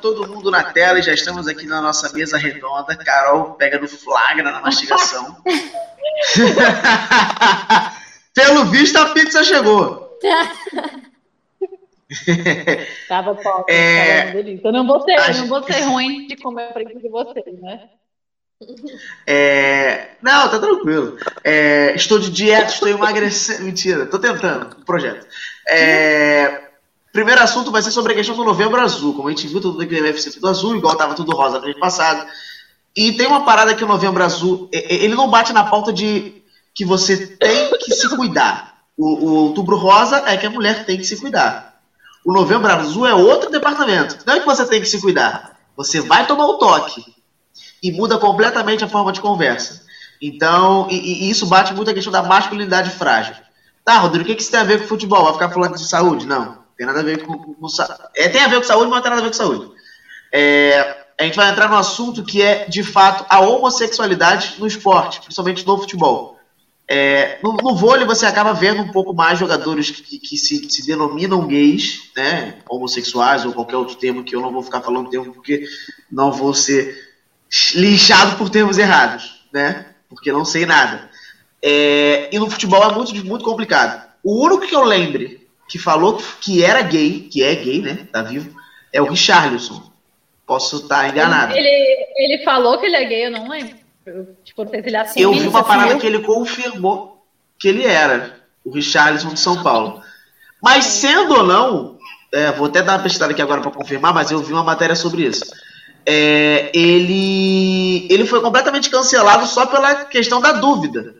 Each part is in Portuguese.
todo mundo na tela e já estamos aqui na nossa mesa redonda. Carol pega no flagra na mastigação. Pelo visto, a pizza chegou. tava top, é... Eu não vou ser, a... não vou ser ruim de comer a pizza de vocês, né? É... Não, tá tranquilo. É... Estou de dieta, estou emagrecendo. Mentira, tô tentando. Projeto. É... Primeiro assunto vai ser sobre a questão do novembro azul. Como a gente viu, tudo aqui deve ser tudo azul, igual tava tudo rosa no ano passado. E tem uma parada que o novembro azul, ele não bate na pauta de que você tem que se cuidar. O, o outubro rosa é que a mulher tem que se cuidar. O novembro azul é outro departamento. Não é que você tem que se cuidar. Você vai tomar o toque. E muda completamente a forma de conversa. Então, e, e isso bate muito a questão da masculinidade frágil. Tá, Rodrigo, o que, que isso tem a ver com futebol? Vai ficar falando de saúde? Não. Tem nada a ver com, com, com é, tem a ver com saúde, mas não tem nada a ver com saúde. É, a gente vai entrar no assunto que é, de fato, a homossexualidade no esporte, principalmente no futebol. É, no, no, vôlei você acaba vendo um pouco mais jogadores que, que se, se, denominam gays, né, homossexuais ou qualquer outro termo que eu não vou ficar falando termo porque não vou ser linchado por termos errados, né, porque não sei nada. É, e no futebol é muito, muito complicado. O único que eu lembre que falou que era gay, que é gay, né, tá vivo, é o Richarlison. Posso estar enganado. Ele, ele falou que ele é gay, eu não lembro. Tipo, ele eu vi uma parada que ele confirmou que ele era o Richarlison de São Paulo. Mas sendo ou não, é, vou até dar uma pesquisada aqui agora para confirmar, mas eu vi uma matéria sobre isso. É, ele, ele foi completamente cancelado só pela questão da dúvida.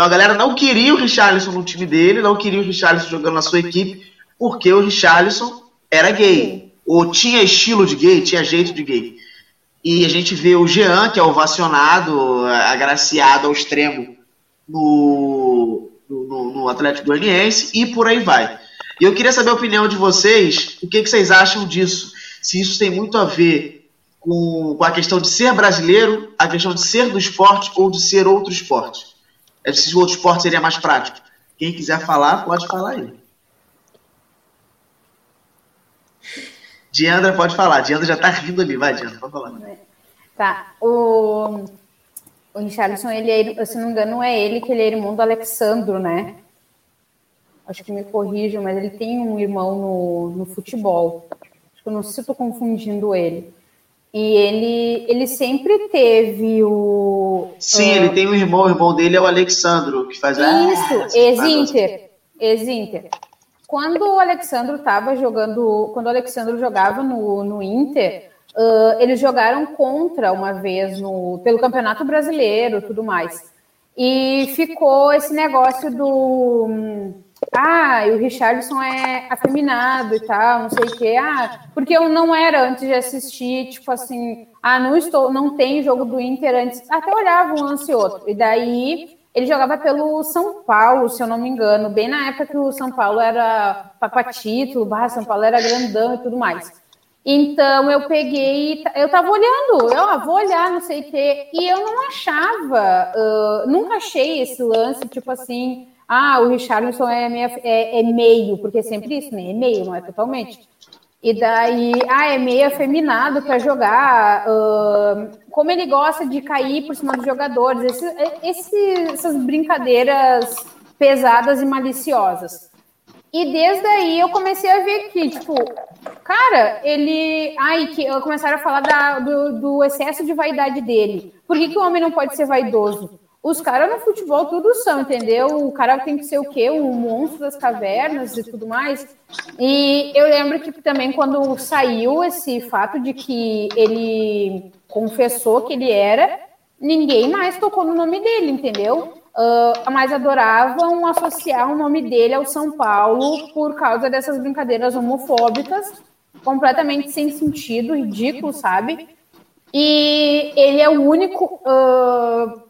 Então a galera não queria o Richarlison no time dele, não queria o Richarlison jogando na sua equipe, porque o Richarlison era gay. Ou tinha estilo de gay, tinha jeito de gay. E a gente vê o Jean, que é ovacionado, agraciado ao extremo no, no, no Atlético Goianiense, e por aí vai. E eu queria saber a opinião de vocês, o que, que vocês acham disso? Se isso tem muito a ver com, com a questão de ser brasileiro, a questão de ser do esporte ou de ser outro esporte. É se o outro esporte seria mais prático. Quem quiser falar, pode falar aí. Diandra pode falar. Diandra já tá rindo ali. Vai, Diandra, pode falar. Tá. O, o Richarlison, ele é, se não me engano, é ele que ele é irmão do Alexandro, né? Acho que me corrijam, mas ele tem um irmão no, no futebol. Acho que eu não sei se estou confundindo ele. E ele, ele sempre teve o. Sim, uh, ele tem um irmão, o irmão dele é o Alexandro, que faz. Isso, ex-Inter. Ex-Inter. Quando o Alexandro estava jogando, quando o Alexandro jogava no, no Inter, uh, eles jogaram contra uma vez no, pelo Campeonato Brasileiro, tudo mais. E ficou esse negócio do ah, o Richardson é afeminado e tal, não sei o quê. Ah, porque eu não era antes de assistir, tipo assim, ah, não estou, não tem jogo do Inter antes. Até olhava um lance e outro. E daí ele jogava pelo São Paulo, se eu não me engano, bem na época que o São Paulo era papatito, barra São Paulo era grandão e tudo mais. Então eu peguei, eu tava olhando, eu ah, vou olhar, não sei o quê, e eu não achava, uh, nunca achei esse lance, tipo assim, ah, o Richarlison é, é, é, meio, porque é sempre isso, né? É meio, não é totalmente. E daí, ah, é meio afeminado para jogar. Uh, como ele gosta de cair por cima dos jogadores, esse, esse, essas brincadeiras pesadas e maliciosas. E desde aí eu comecei a ver que, tipo, cara, ele. Ai, que começaram a falar da, do, do, excesso de vaidade dele. Por que, que o homem não pode ser vaidoso? Os caras no futebol tudo são, entendeu? O cara tem que ser o quê? Um monstro das cavernas e tudo mais. E eu lembro que também quando saiu esse fato de que ele confessou que ele era, ninguém mais tocou no nome dele, entendeu? Uh, mas adoravam associar o nome dele ao São Paulo por causa dessas brincadeiras homofóbicas, completamente sem sentido, ridículo, sabe? E ele é o único. Uh,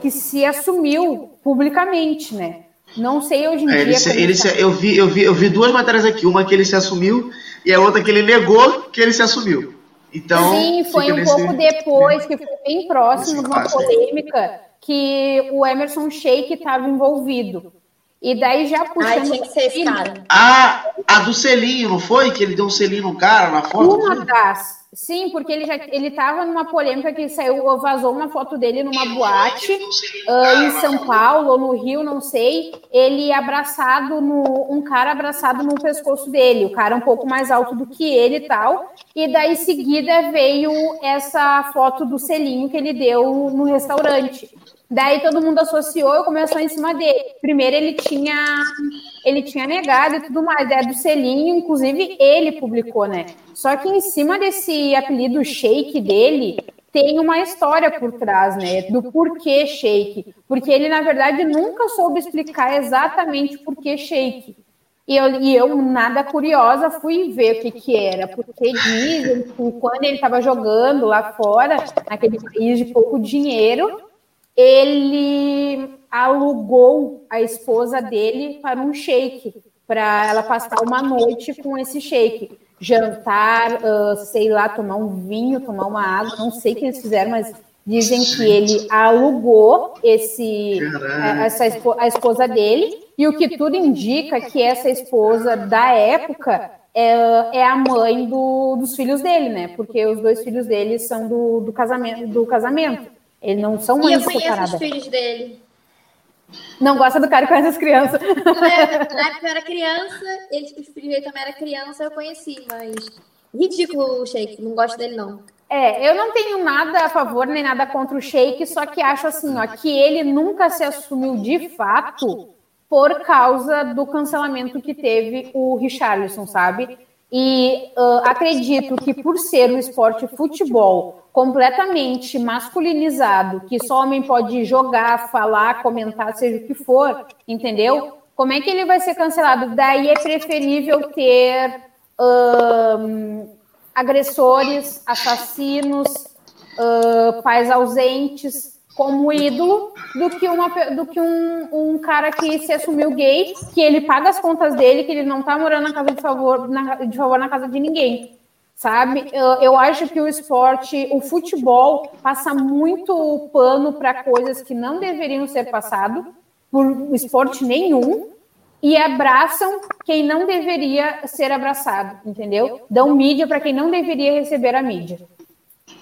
que se assumiu publicamente, né? Não sei hoje em é, dia. Ele se, ele tá. se, eu, vi, eu, vi, eu vi duas matérias aqui, uma que ele se assumiu e a outra que ele negou que ele se assumiu. Então, Sim, foi um nesse, pouco depois, que foi bem próximo de uma polêmica que o Emerson Sheik estava envolvido. E daí já puxando. Ai, tinha que ser esse cara. Ah, a do selinho, não foi? Que ele deu um selinho no cara na foto? Uma das. Sim, porque ele já ele estava numa polêmica que saiu, vazou uma foto dele numa boate uh, em São Paulo ou no Rio, não sei. Ele abraçado no um cara abraçado no pescoço dele, o cara um pouco mais alto do que ele e tal. E daí em seguida veio essa foto do selinho que ele deu no restaurante. Daí todo mundo associou e começou em cima dele. Primeiro ele tinha ele tinha negado e tudo mais, é do selinho, inclusive ele publicou, né? Só que em cima desse apelido Shake dele, tem uma história por trás, né? Do porquê Shake. Porque ele, na verdade, nunca soube explicar exatamente por que Shake. E eu, e eu, nada curiosa, fui ver o que, que era, porque dizem que quando ele estava jogando lá fora, naquele país de pouco dinheiro, ele alugou a esposa dele para um shake, para ela passar uma noite com esse shake. Jantar, uh, sei lá, tomar um vinho, tomar uma água, não sei o que eles fizeram, mas dizem que ele alugou esse, eh, essa, a esposa dele, e o que tudo indica que essa esposa da época é, é a mãe do, dos filhos dele, né? Porque os dois filhos dele são do, do casamento. Do casamento. Eles não são mães separadas. E eu conheço os filhos dele. Não gosta do cara e conhece as crianças. Na época eu era criança, ele, os filhos dele também era criança, eu conheci, mas. Ridículo o Shake, não gosto dele, não. É, eu não tenho nada a favor nem nada contra o Shake, só que acho assim, ó, que ele nunca se assumiu de fato por causa do cancelamento que teve o Richarlison, sabe? E uh, acredito que por ser o esporte futebol completamente masculinizado, que só homem pode jogar, falar, comentar, seja o que for, entendeu? Como é que ele vai ser cancelado? Daí é preferível ter agressores, assassinos, uh, pais ausentes, como ídolo do que, uma, do que um, um cara que se assumiu gay, que ele paga as contas dele, que ele não tá morando na casa de favor na, de favor na casa de ninguém. Sabe? Eu, eu acho que o esporte, o futebol, passa muito pano para coisas que não deveriam ser passado por esporte nenhum e abraçam quem não deveria ser abraçado, entendeu? Dão mídia para quem não deveria receber a mídia.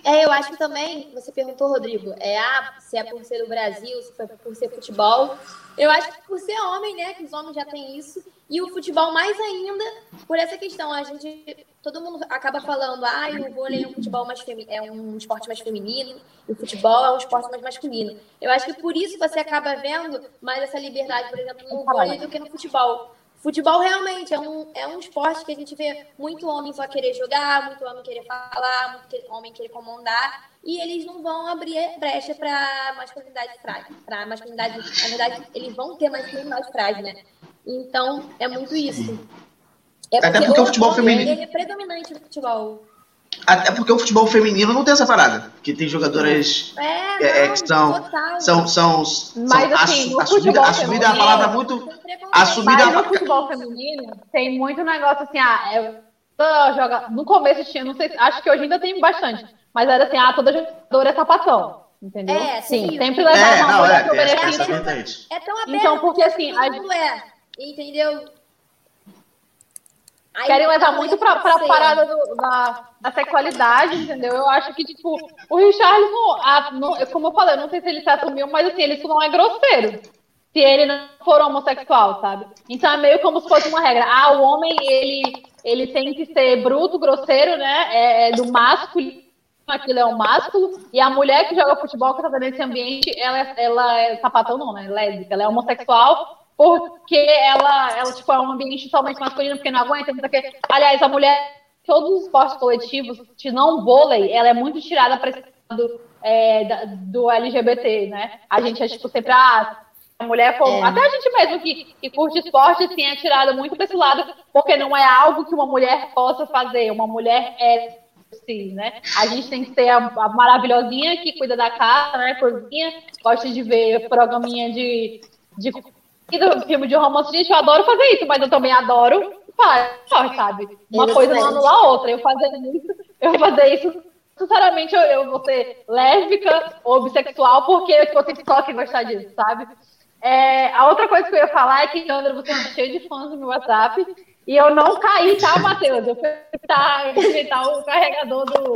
É, eu acho que também, você perguntou, Rodrigo, é, ah, se é por ser do Brasil, se é por ser futebol. Eu acho que por ser homem, né, que os homens já têm isso, e o futebol mais ainda, por essa questão, a gente, todo mundo acaba falando, ah, o vôlei é um futebol mais femi é um esporte mais feminino, e o futebol é um esporte mais masculino. Eu acho que por isso você acaba vendo mais essa liberdade, por exemplo, no vôlei do que no futebol. Futebol realmente é um, é um esporte que a gente vê muito homem só querer jogar, muito homem querer falar, muito homem querer comandar, e eles não vão abrir brecha para masculinidade frágil. Para masculinidade, na verdade, eles vão ter masculinidade frágil, né? Então, é muito isso. É porque Até porque o futebol feminino. é predominante no futebol. Até porque o futebol feminino não tem essa parada. Que tem jogadoras é, é, que são, são, são, são. Mas assim, assumida, assumida é a palavra muito. Assumida Mas no futebol feminino tem muito negócio assim, ah, eu, joga, no começo tinha, não sei, acho que hoje ainda tem bastante. Mas era assim, ah, toda jogadora é sapatão. Entendeu? É, sim, sempre levar é, uma não, é, é, é, é tão aberto. Então, porque assim. A... É, entendeu? Aí Querem levar muito pra, pra parada do, da, da sexualidade, entendeu? Eu acho que, tipo, o Richarlison, a, no, como eu falei, eu não sei se ele se assumiu, mas assim, ele não é grosseiro. Se ele não for homossexual, sabe? Então é meio como se fosse uma regra. Ah, o homem, ele, ele tem que ser bruto, grosseiro, né? É, é do másculo, aquilo é o másculo. E a mulher que joga futebol, que tá nesse ambiente, ela, é, ela é sapatão, não, né? Lésbica, ela é homossexual porque ela, ela tipo, é um ambiente totalmente masculino, porque não aguenta, não sei o quê. Aliás, a mulher, todos os esportes coletivos, se não vôlei, ela é muito tirada para esse lado é, do LGBT, né? A gente é, tipo, sempre, ah, a mulher, como, é. até a gente mesmo que, que curte esporte, assim, é tirada muito para esse lado, porque não é algo que uma mulher possa fazer, uma mulher é sim, né? A gente tem que ser a, a, maravilhosinha que cuida da casa, né? Cozinha, gosta de ver programinha de, de e do filme de romance, gente, eu adoro fazer isso, mas eu também adoro fazer, sabe? Uma coisa não anula a outra. Eu fazendo isso, eu fazer isso, sinceramente, eu, eu vou ser lésbica ou bissexual, porque eu tenho só que gostar disso, sabe? É, a outra coisa que eu ia falar é que, Sandra, você é cheio de fãs no meu WhatsApp. E eu não caí, tá, Matheus? Eu fui tentar o carregador do,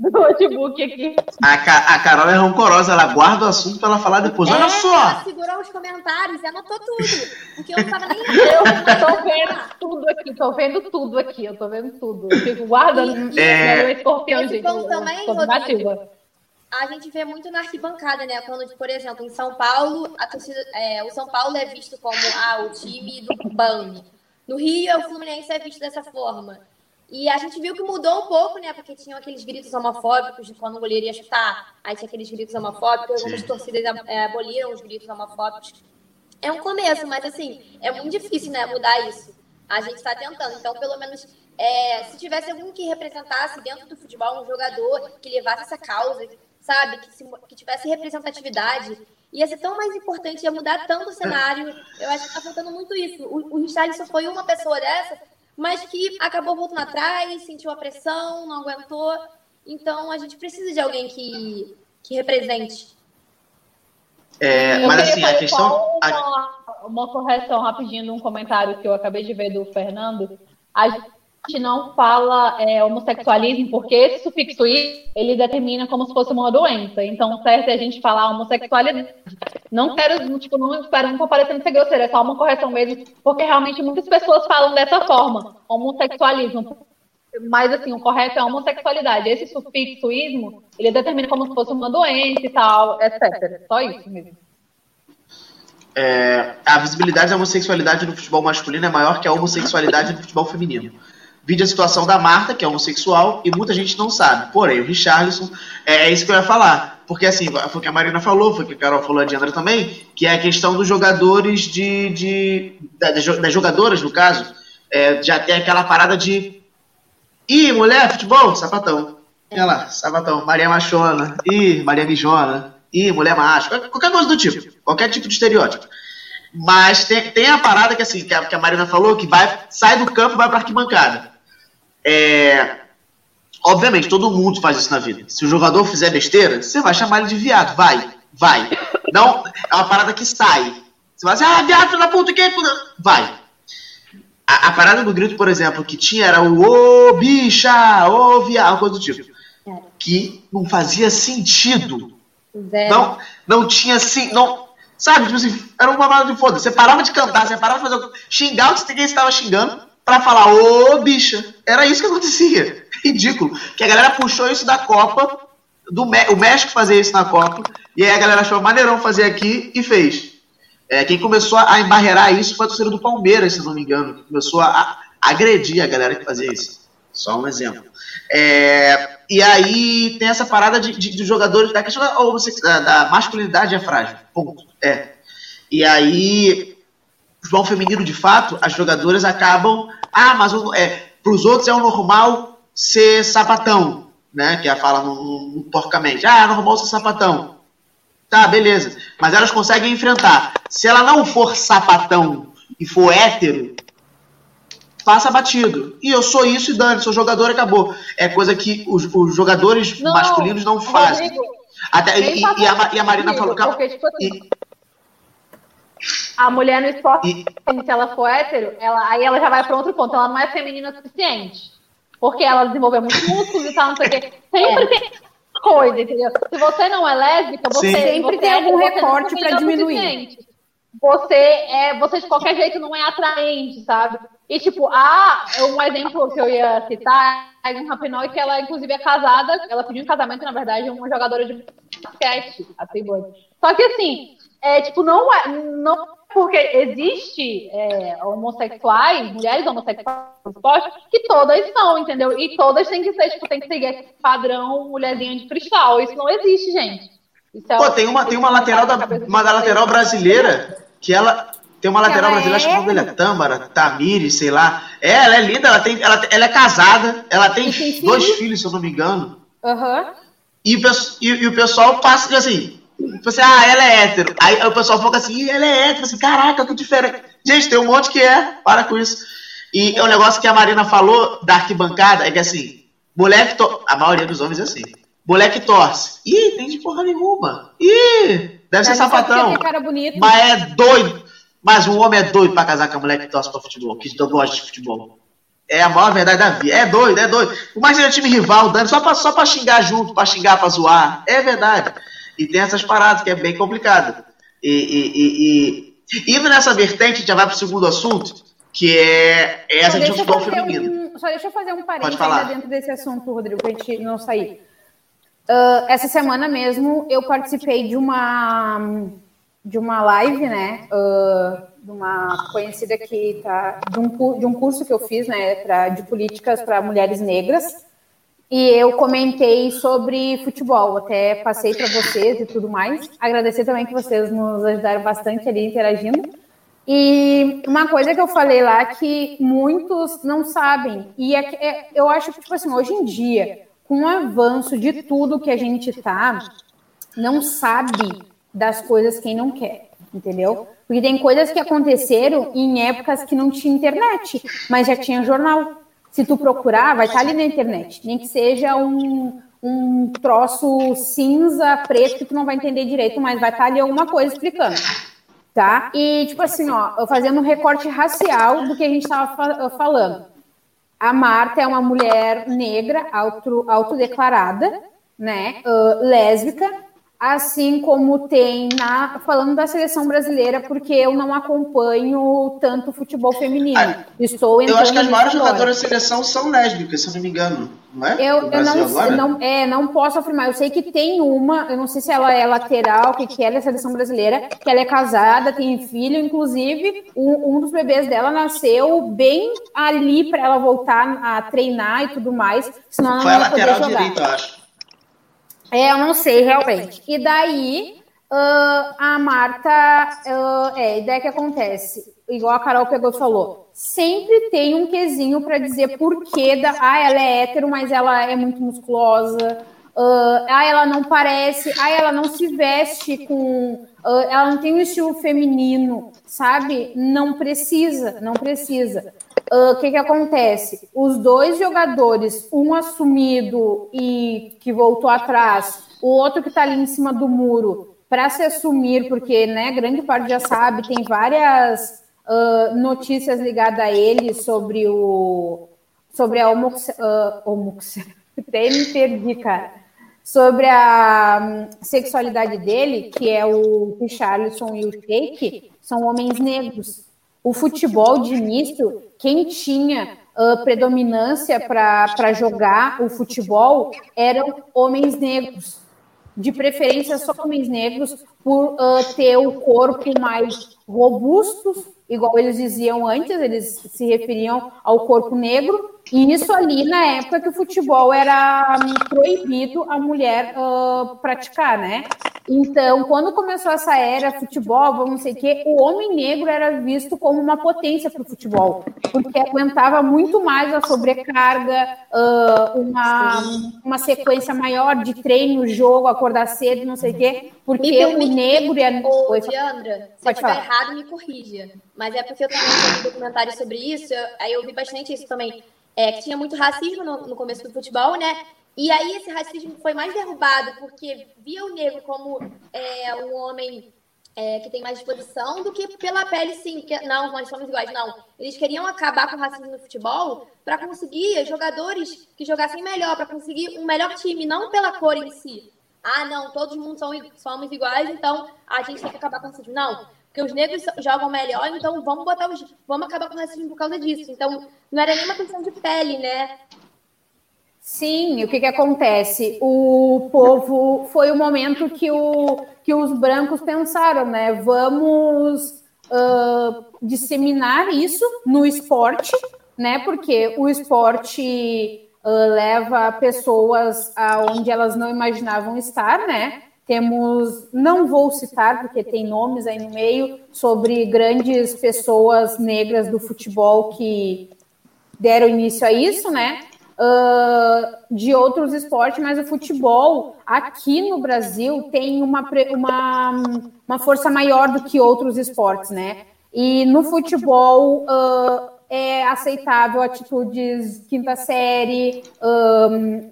do notebook aqui. A, a Carol é rancorosa, ela guarda o assunto pra ela falar depois. É, Olha só! Ela segurou os comentários e anotou tudo. Porque eu não tava nem Eu tô vendo tudo aqui, tô vendo tudo aqui, eu tô vendo tudo. Eu fico guardando é... meu escorpião, gente. também, Rodrigo, a gente vê muito na arquibancada, né? Quando, por exemplo, em São Paulo, a torcida, é, o São Paulo é visto como ah, o time do BAN. No Rio, o Fluminense é visto dessa forma. E a gente viu que mudou um pouco, né? Porque tinham aqueles gritos homofóbicos de quando o goleiro ia chutar. Aí tinha aqueles gritos homofóbicos, algumas torcidas é, aboliram os gritos homofóbicos. É um começo, mas assim, é muito difícil, né, mudar isso. A gente está tentando. Então, pelo menos, é, se tivesse algum que representasse dentro do futebol um jogador que levasse essa causa, sabe, que, se, que tivesse representatividade, ia ser tão mais importante, ia mudar tanto o cenário. Eu acho que está faltando muito isso. O, o só foi uma pessoa dessa mas que acabou voltando atrás, sentiu a pressão, não aguentou. Então a gente precisa de alguém que, que represente. É, mas assim, a questão. Uma, uma correção rapidinho num comentário que eu acabei de ver do Fernando. A gente não fala é, homossexualismo porque esse sufixo i ele determina como se fosse uma doença. Então, certo é a gente falar homossexualidade. Não quero, tipo, não espero não parecendo ser grosseiro, é só uma correção mesmo, porque realmente muitas pessoas falam dessa forma, homossexualismo. Mas, assim, o correto é homossexualidade. Esse sufixo ismo, ele determina como se fosse uma doença e tal, etc. Só isso mesmo. É, a visibilidade da homossexualidade no futebol masculino é maior que a homossexualidade no futebol feminino. Vide a situação da Marta, que é homossexual, e muita gente não sabe. Porém, o Richarlison, é, é isso que eu ia falar. Porque assim, foi o que a Marina falou, foi o que a Carol falou, a Diandra também, que é a questão dos jogadores de. de das jogadoras, no caso, é, já tem aquela parada de. Ih, mulher, futebol, sapatão. Olha lá, sapatão, Maria Machona. Ih, Maria Mijona. Ih, mulher macho. Qualquer coisa do tipo. Qualquer tipo de estereótipo. Mas tem, tem a parada que assim, que a, que a Marina falou, que vai, sai do campo e vai pra arquibancada. É, obviamente, todo mundo faz isso na vida. Se o jogador fizer besteira, você vai chamar ele de viado. Vai, vai. Não, é uma parada que sai. Você vai dizer, ah, viado, na puta, que Vai. A, a, parada do grito, por exemplo, que tinha era o ô bicha, ô viado, coisa do tipo. Que não fazia sentido. Zero. Não, não tinha assim. Não, sabe, tipo assim, era uma parada de foda. Você parava de cantar, você parava de fazer. Xingar o que você estava xingando para falar, ô bicha. Era isso que acontecia. Ridículo. Que a galera puxou isso da Copa, do o México fazia isso na Copa, e aí a galera achou maneirão fazer aqui e fez. É, quem começou a embarrear isso foi a torcida do Palmeiras, se não me engano, que começou a, agredir a galera que fazia isso. Só um exemplo. É, e aí tem essa parada de, de, de jogadores da questão da, da masculinidade é frágil. Ponto. É. E aí futebol feminino, de fato, as jogadoras acabam. Ah, mas é, para os outros é o normal ser sapatão, né? Que é a fala no, no, porcamente. Ah, é normal ser sapatão. Tá, beleza. Mas elas conseguem enfrentar. Se ela não for sapatão e for hétero, passa batido. E eu sou isso e dane, sou jogador acabou. É coisa que os, os jogadores não, masculinos não fazem. Rodrigo, Até, e, e, a, e, a, Marina falou. Porque, tipo assim, e, a mulher no esporte, e... se ela for hétero, ela, aí ela já vai para outro ponto. Ela não é feminina o suficiente. Porque ela desenvolveu muito músculo e tal, não sei o quê. Sempre é. tem coisa, entendeu? Se você não é lésbica, você Sim. sempre você tem algum recorte para diminuir. Você é, você de qualquer jeito não é atraente, sabe? E tipo, ah, um exemplo que eu ia citar é um Rapinoi que ela inclusive é casada, ela pediu um casamento, na verdade, uma jogadora de basquete, a Playboy. Só que assim, é, tipo, não é, não porque existe é, homossexuais, mulheres homossexuais que todas são, entendeu? E todas têm que ser, tipo, tem que seguir esse padrão mulherzinha de cristal. Isso não existe, gente. É Pô, tem uma, tem uma lateral da, uma da lateral brasileira que ela. Tem uma lateral brasileira, acho que o nome dela é Tâmara, Tamiri, sei lá. É, ela é linda, ela, tem, ela, ela é casada, ela tem, tem dois filhos, se eu não me engano. Uhum. E, e, e o pessoal passa, assim, você, ah, ela é hétero. Aí o pessoal foca assim, ela é hétero. Assim, Caraca, que diferente. Gente, tem um monte que é, para com isso. E é um negócio que a Marina falou da arquibancada, é que assim, moleque to... A maioria dos homens é assim. Moleque torce. Ih, tem de porra nenhuma. Ih, Deve ser sapatão. Bonito. Mas é doido. Mas o homem é doido pra casar com a mulher que torce pra futebol, que gosta de futebol. É a maior verdade da vida. É doido, é doido. Por mais que seja time rival, dando só pra, só pra xingar junto, pra xingar, pra zoar. É verdade. E tem essas paradas que é bem complicado. E, e, e, e indo nessa vertente, a gente já vai pro segundo assunto, que é, é essa de futebol feminino. Um, só deixa eu fazer um parênteses dentro desse assunto, Rodrigo, pra gente não sair. Uh, essa semana mesmo eu participei de uma de uma live, né? Uh, de uma conhecida que tá de um, de um curso que eu fiz, né? Pra, de políticas para mulheres negras. E eu comentei sobre futebol, até passei para vocês e tudo mais. Agradecer também que vocês nos ajudaram bastante ali interagindo. E uma coisa que eu falei lá que muitos não sabem, e é, é, eu acho que, tipo assim, hoje em dia, com o avanço de tudo que a gente tá, não sabe das coisas quem não quer, entendeu? Porque tem coisas que aconteceram em épocas que não tinha internet, mas já tinha jornal. Se tu procurar, vai estar tá ali na internet. Nem que seja um, um troço cinza, preto, que tu não vai entender direito, mas vai estar tá ali alguma coisa explicando. Tá? E, tipo assim, ó, fazendo um recorte racial do que a gente estava falando. A Marta é uma mulher negra, auto, autodeclarada, né? Uh, lésbica, assim como tem na falando da seleção brasileira, porque eu não acompanho tanto futebol feminino. Ah, Estou Eu acho que as maiores jogadoras da seleção são lésbicas, se eu não me engano, não é? Eu, eu não, não, é, não posso afirmar. Eu sei que tem uma, eu não sei se ela é lateral, que que ela é seleção brasileira, que ela é casada, tem filho, inclusive um, um dos bebês dela nasceu bem ali para ela voltar a treinar e tudo mais, senão Foi ela a lateral direita, eu acho. É, eu não sei realmente. E daí uh, a Marta, uh, é, e daí que acontece, igual a Carol pegou e falou, sempre tem um quesinho para dizer por que da, ah, ela é hétero, mas ela é muito musculosa. Uh, ah, ela não parece, ah, ela não se veste com, uh, ela não tem um estilo feminino, sabe? Não precisa, não precisa. Ah, o uh, que, que acontece? Os dois jogadores, um assumido e que voltou atrás, o outro que está ali em cima do muro, para se assumir, porque né, grande parte já sabe, tem várias uh, notícias ligadas a ele sobre o sobre a homox, uh, homox, até me perdi, cara. Sobre a um, sexualidade dele, que é o Richarlison e o Sheik, são homens negros. O futebol de início, quem tinha uh, predominância para jogar o futebol eram homens negros, de preferência só homens negros, por uh, ter o corpo mais robusto, igual eles diziam antes, eles se referiam ao corpo negro, e isso ali na época que o futebol era um, proibido a mulher uh, praticar, né? Então, quando começou essa era futebol, vamos não sei o quê, o homem negro era visto como uma potência para o futebol, porque aguentava muito mais a sobrecarga, uh, uma, uma sequência maior de treino, jogo, acordar cedo, não sei o quê, porque o negro e a. Ô, Diandra, se eu estiver errado, me corrija. Mas é porque eu também fiz um documentário sobre isso, aí eu vi bastante isso também. É, que tinha muito racismo no, no começo do futebol, né? E aí esse racismo foi mais derrubado porque via o negro como é, um homem é, que tem mais disposição do que pela pele, sim, que não, nós somos iguais, não. Eles queriam acabar com o racismo no futebol para conseguir jogadores que jogassem melhor, para conseguir um melhor time, não pela cor em si. Ah, não, todos mundo são, somos iguais, então a gente tem que acabar com o racismo. Não, porque os negros jogam melhor, então vamos botar os, vamos acabar com o racismo por causa disso. Então, não era nem uma questão de pele, né? Sim, o que, que acontece? O povo foi o momento que, o, que os brancos pensaram, né? Vamos uh, disseminar isso no esporte, né? Porque o esporte uh, leva pessoas aonde elas não imaginavam estar, né? Temos, não vou citar porque tem nomes aí no meio sobre grandes pessoas negras do futebol que deram início a isso, né? uh, de outros esportes, mas o futebol aqui no Brasil tem uma, uma, uma força maior do que outros esportes, né? E no futebol, uh, é aceitável atitudes quinta série, um,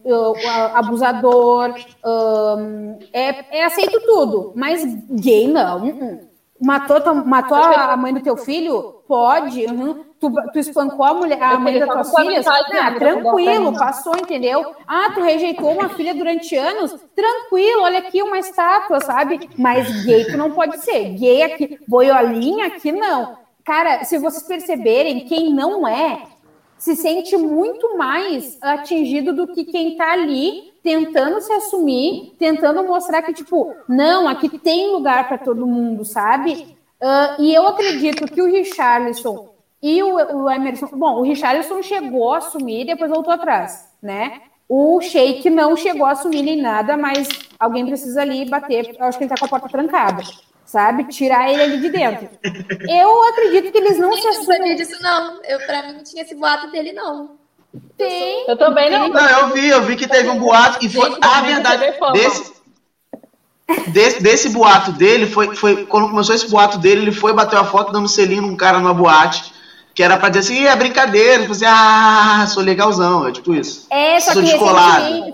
abusador, um, é, é aceito tudo, mas gay não. Matou, matou a mãe do teu filho? Pode. Uhum. Tu, tu espancou a, mulher, a mãe das tuas filhas? Ah, tranquilo, passou, entendeu? Ah, tu rejeitou uma filha durante anos? Tranquilo, olha aqui uma estátua, sabe? Mas gay tu não pode ser. Gay aqui, boiolinha aqui não. Cara, se vocês perceberem, quem não é se sente muito mais atingido do que quem tá ali tentando se assumir, tentando mostrar que, tipo, não, aqui tem lugar para todo mundo, sabe? Uh, e eu acredito que o Richarlison e o, o, Emerson. Bom, o Richarlison chegou a assumir e depois voltou atrás, né? O Sheik não chegou a assumir nem nada, mas alguém precisa ali bater. Eu acho que ele tá com a porta trancada, sabe? Tirar ele ali de dentro. Eu acredito que eles não se assumem. Eu não sabia disso, não. Eu, pra mim, não tinha esse boato dele, não. Tem. Eu também não. Não, eu vi, eu vi que teve um boato e foi. Ah, verdade. Desse, desse, desse boato dele, foi, foi. Quando começou esse boato dele, ele foi bater a foto dando selinho num cara numa boate. Que era pra dizer assim, é brincadeira, tipo assim, ah, sou legalzão, é tipo isso. É, só sou que,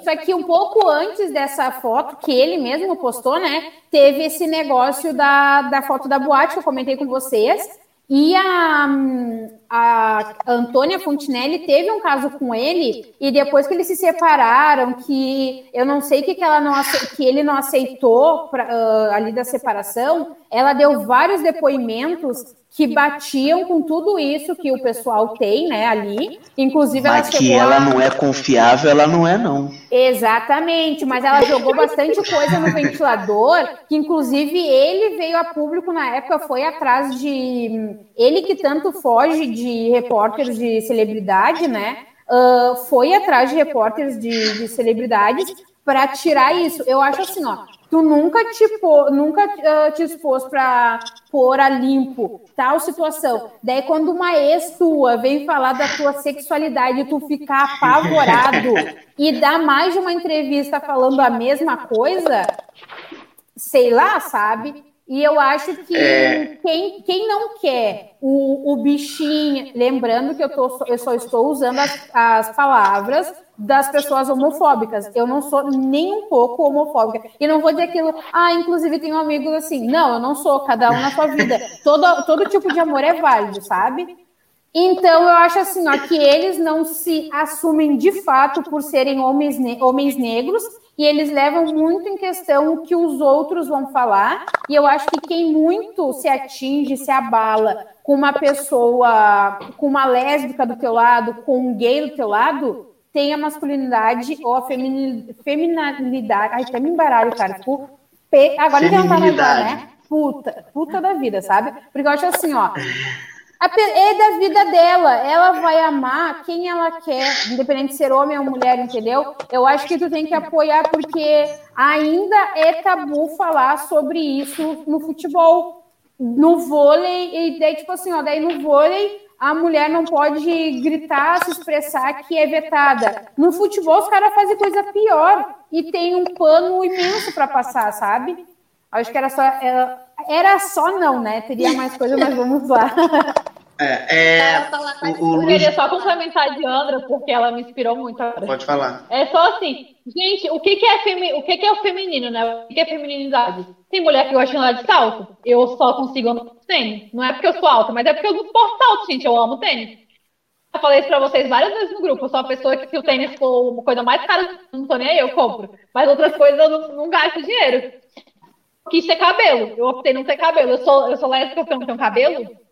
só que um pouco antes dessa foto, que ele mesmo postou, né, teve esse negócio da, da foto da boate que eu comentei com vocês, e a, a Antônia Fontinelli teve um caso com ele, e depois que eles se separaram, que eu não sei o que, que, ela não que ele não aceitou pra, uh, ali da separação, ela deu vários depoimentos que batiam com tudo isso que o pessoal tem, né, ali. Inclusive mas ela que ela a... não é confiável, ela não é não. Exatamente, mas ela jogou bastante coisa no ventilador, que inclusive ele veio a público na época, foi atrás de ele que tanto foge de repórteres de celebridade, né? Uh, foi atrás de repórteres de, de celebridades para tirar isso. Eu acho assim, ó, tu nunca te, pô, nunca uh, te expôs para pôr a limpo tal situação. Daí quando uma ex tua vem falar da tua sexualidade, tu ficar apavorado e dar mais de uma entrevista falando a mesma coisa, sei lá, sabe? E eu acho que é... quem, quem não quer o, o bichinho, lembrando que eu, tô, eu só estou usando as, as palavras das pessoas homofóbicas. Eu não sou nem um pouco homofóbica. E não vou dizer aquilo, ah, inclusive tenho amigos assim. Não, eu não sou, cada um na sua vida. Todo, todo tipo de amor é válido, sabe? Então, eu acho assim, ó, que eles não se assumem de fato por serem homens, ne homens negros e eles levam muito em questão o que os outros vão falar. E eu acho que quem muito se atinge, se abala com uma pessoa, com uma lésbica do teu lado, com um gay do teu lado, tem a masculinidade ou a feminilidade. Ai, até me embaralho, cara. Tipo, agora que não tá lembrar, né? Puta, puta da vida, sabe? Porque eu acho assim, ó é da vida dela. Ela vai amar quem ela quer, independente de ser homem ou mulher, entendeu? Eu acho que tu tem que apoiar porque ainda é tabu falar sobre isso no futebol. No vôlei, e daí, tipo assim, ó, daí no vôlei a mulher não pode gritar, se expressar que é vetada. No futebol, os caras fazem coisa pior e tem um pano imenso para passar, sabe? Acho que era só. Era, era só não, né? Teria mais coisa, mas vamos lá. É, é o, o eu queria só complementar a Diandra, porque ela me inspirou muito. Agora. Pode falar. É só assim, gente, o que, que é, femi... o que, que é o feminino, né? O que, que é feminilidade? Tem mulher que gosta de andar de salto, eu só consigo andar de tênis. Não é porque eu sou alta, mas é porque eu não posso salto, gente. Eu amo tênis. Eu falei isso pra vocês várias vezes no grupo. Eu sou uma pessoa que, se o tênis for uma coisa mais cara, não tô nem aí, eu compro. Mas outras coisas eu não, não gasto dinheiro. Eu quis ter cabelo. Eu optei não ter cabelo. Eu sou, eu sou lésbica porque eu não tenho cabelo.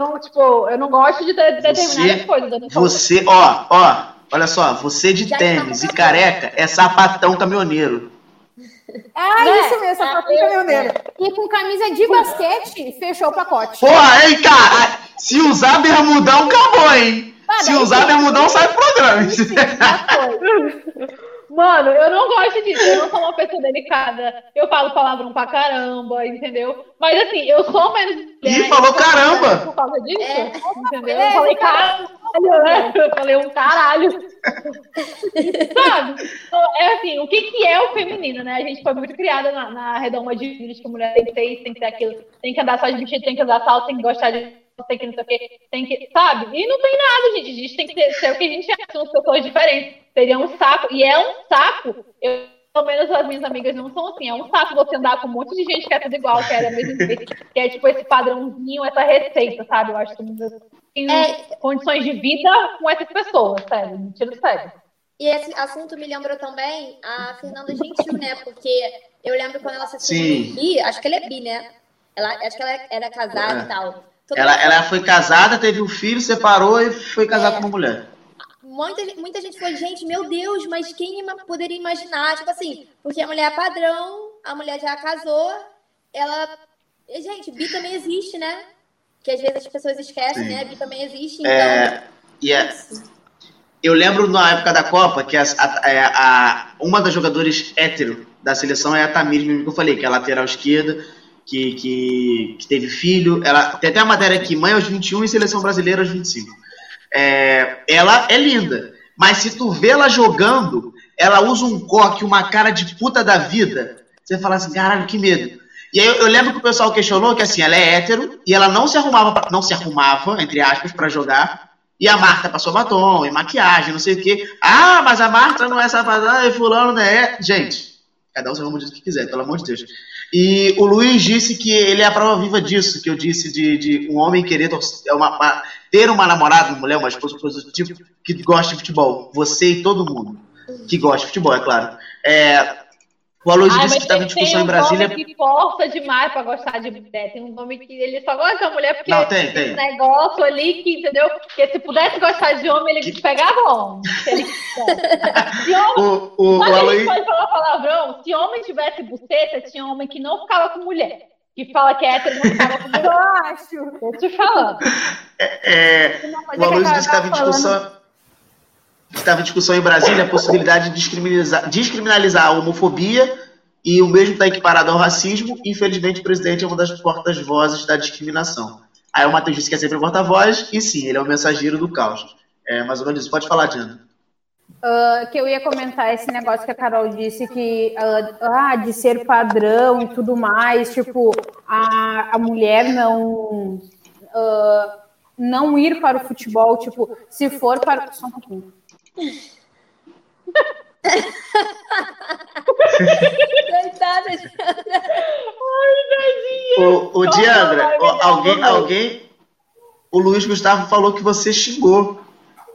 Então, tipo, eu não gosto de ter determinadas coisas. Você, ó, ó, olha só, você de Já tênis e careca é sapatão caminhoneiro. Ah, né? isso mesmo, sapatão ah, caminhoneiro. E com camisa de basquete, fechou o pacote. Porra, hein, cara? Se usar bermudão, acabou, hein? Ah, Se usar bermudão, sai pro programa. Sim, já foi. Mano, eu não gosto disso. Eu não sou uma pessoa delicada. Eu falo palavrão pra caramba, entendeu? Mas assim, eu sou menos. Ih, falou caramba! Por causa disso, é. entendeu? Eu falei caralho, né? Eu falei um caralho. Sabe? Então, é assim, o que, que é o feminino, né? A gente foi muito criada na, na redoma de vídeos que a mulher tem que ter isso, tem que ter aquilo, tem que andar só de vestido, tem que andar salto, tem que gostar de tem que não sei o que, tem que, sabe? E não tem nada, gente. A gente tem que ter, ser o que a gente é, são pessoas diferentes. Seria um saco, e é um saco. Eu, pelo menos as minhas amigas não são assim. É um saco você andar com um monte de gente que é tudo igual, que é, mesmo, que é tipo esse padrãozinho, essa receita, sabe? Eu acho que tem é... condições de vida com essas pessoas, sério. Mentira sério. E esse assunto me lembrou também a Fernanda Gentil, né? Porque eu lembro quando ela se assumiu bi, acho que ela é bi, né? Ela, acho que ela era casada é. e tal. Ela, ela foi casada, teve um filho, separou e foi casada é. com uma mulher. Muita, muita gente falou, gente, meu Deus, mas quem poderia imaginar? Tipo assim, porque a mulher é padrão, a mulher já casou, ela. Gente, bi também existe, né? Que às vezes as pessoas esquecem, Sim. né? Bi também existe. Então... É, e é, eu lembro na época da Copa que a, a, é, a, uma das jogadoras hétero da seleção é a Tamir, que eu falei, que é a lateral esquerda, que, que, que, teve filho. Ela tem até a matéria aqui, mãe aos 21 e seleção brasileira aos 25. É, ela é linda, mas se tu vê ela jogando, ela usa um coque, uma cara de puta da vida. Você fala assim, caralho, que medo. E aí eu, lembro que o pessoal questionou que assim, ela é hétero e ela não se arrumava, pra, não se arrumava, entre aspas, para jogar e a Marta passou batom e maquiagem, não sei o quê. Ah, mas a Marta não é safada e fulano não é. Gente, cada um se arruma disso que quiser, pelo amor de Deus. E o Luiz disse que ele é a prova viva disso, que eu disse de, de um homem querer é uma, uma, ter uma namorada, uma mulher, uma esposa, do tipo, que gosta de futebol. Você e todo mundo que gosta de futebol, é claro. É, o Aloysio disse que estava em discussão em Brasília. Tem um nome que força demais para gostar de mulher. Tem um nome que ele só gosta da mulher porque não, tem, tem. um negócio ali que, entendeu? Porque se pudesse gostar de homem, ele que... pegava homem. Se ele se homem... O, o, o Aloysio... pode falar palavrão. Se homem tivesse buceta, tinha homem que não ficava com mulher. Que fala que é hétero não ficava com mulher. Eu acho. Tô te falando. É, é, o Aloysio disse que estava em discussão estava em discussão em Brasília a possibilidade de descriminalizar, descriminalizar a homofobia e o mesmo está equiparado ao racismo. Infelizmente, o presidente é uma das portas-vozes da discriminação. Aí o Matheus disse que é sempre porta-voz, e sim, ele é o mensageiro do caos. É mais ou menos isso. Pode falar, Diana. Uh, que eu ia comentar esse negócio que a Carol disse que uh, ah, de ser padrão e tudo mais, tipo, a, a mulher não uh, não ir para o futebol, tipo, se for para. Só um pouquinho. Coitada, Ô, ô Diandra, alguém, alguém. O Luiz Gustavo falou que você xingou.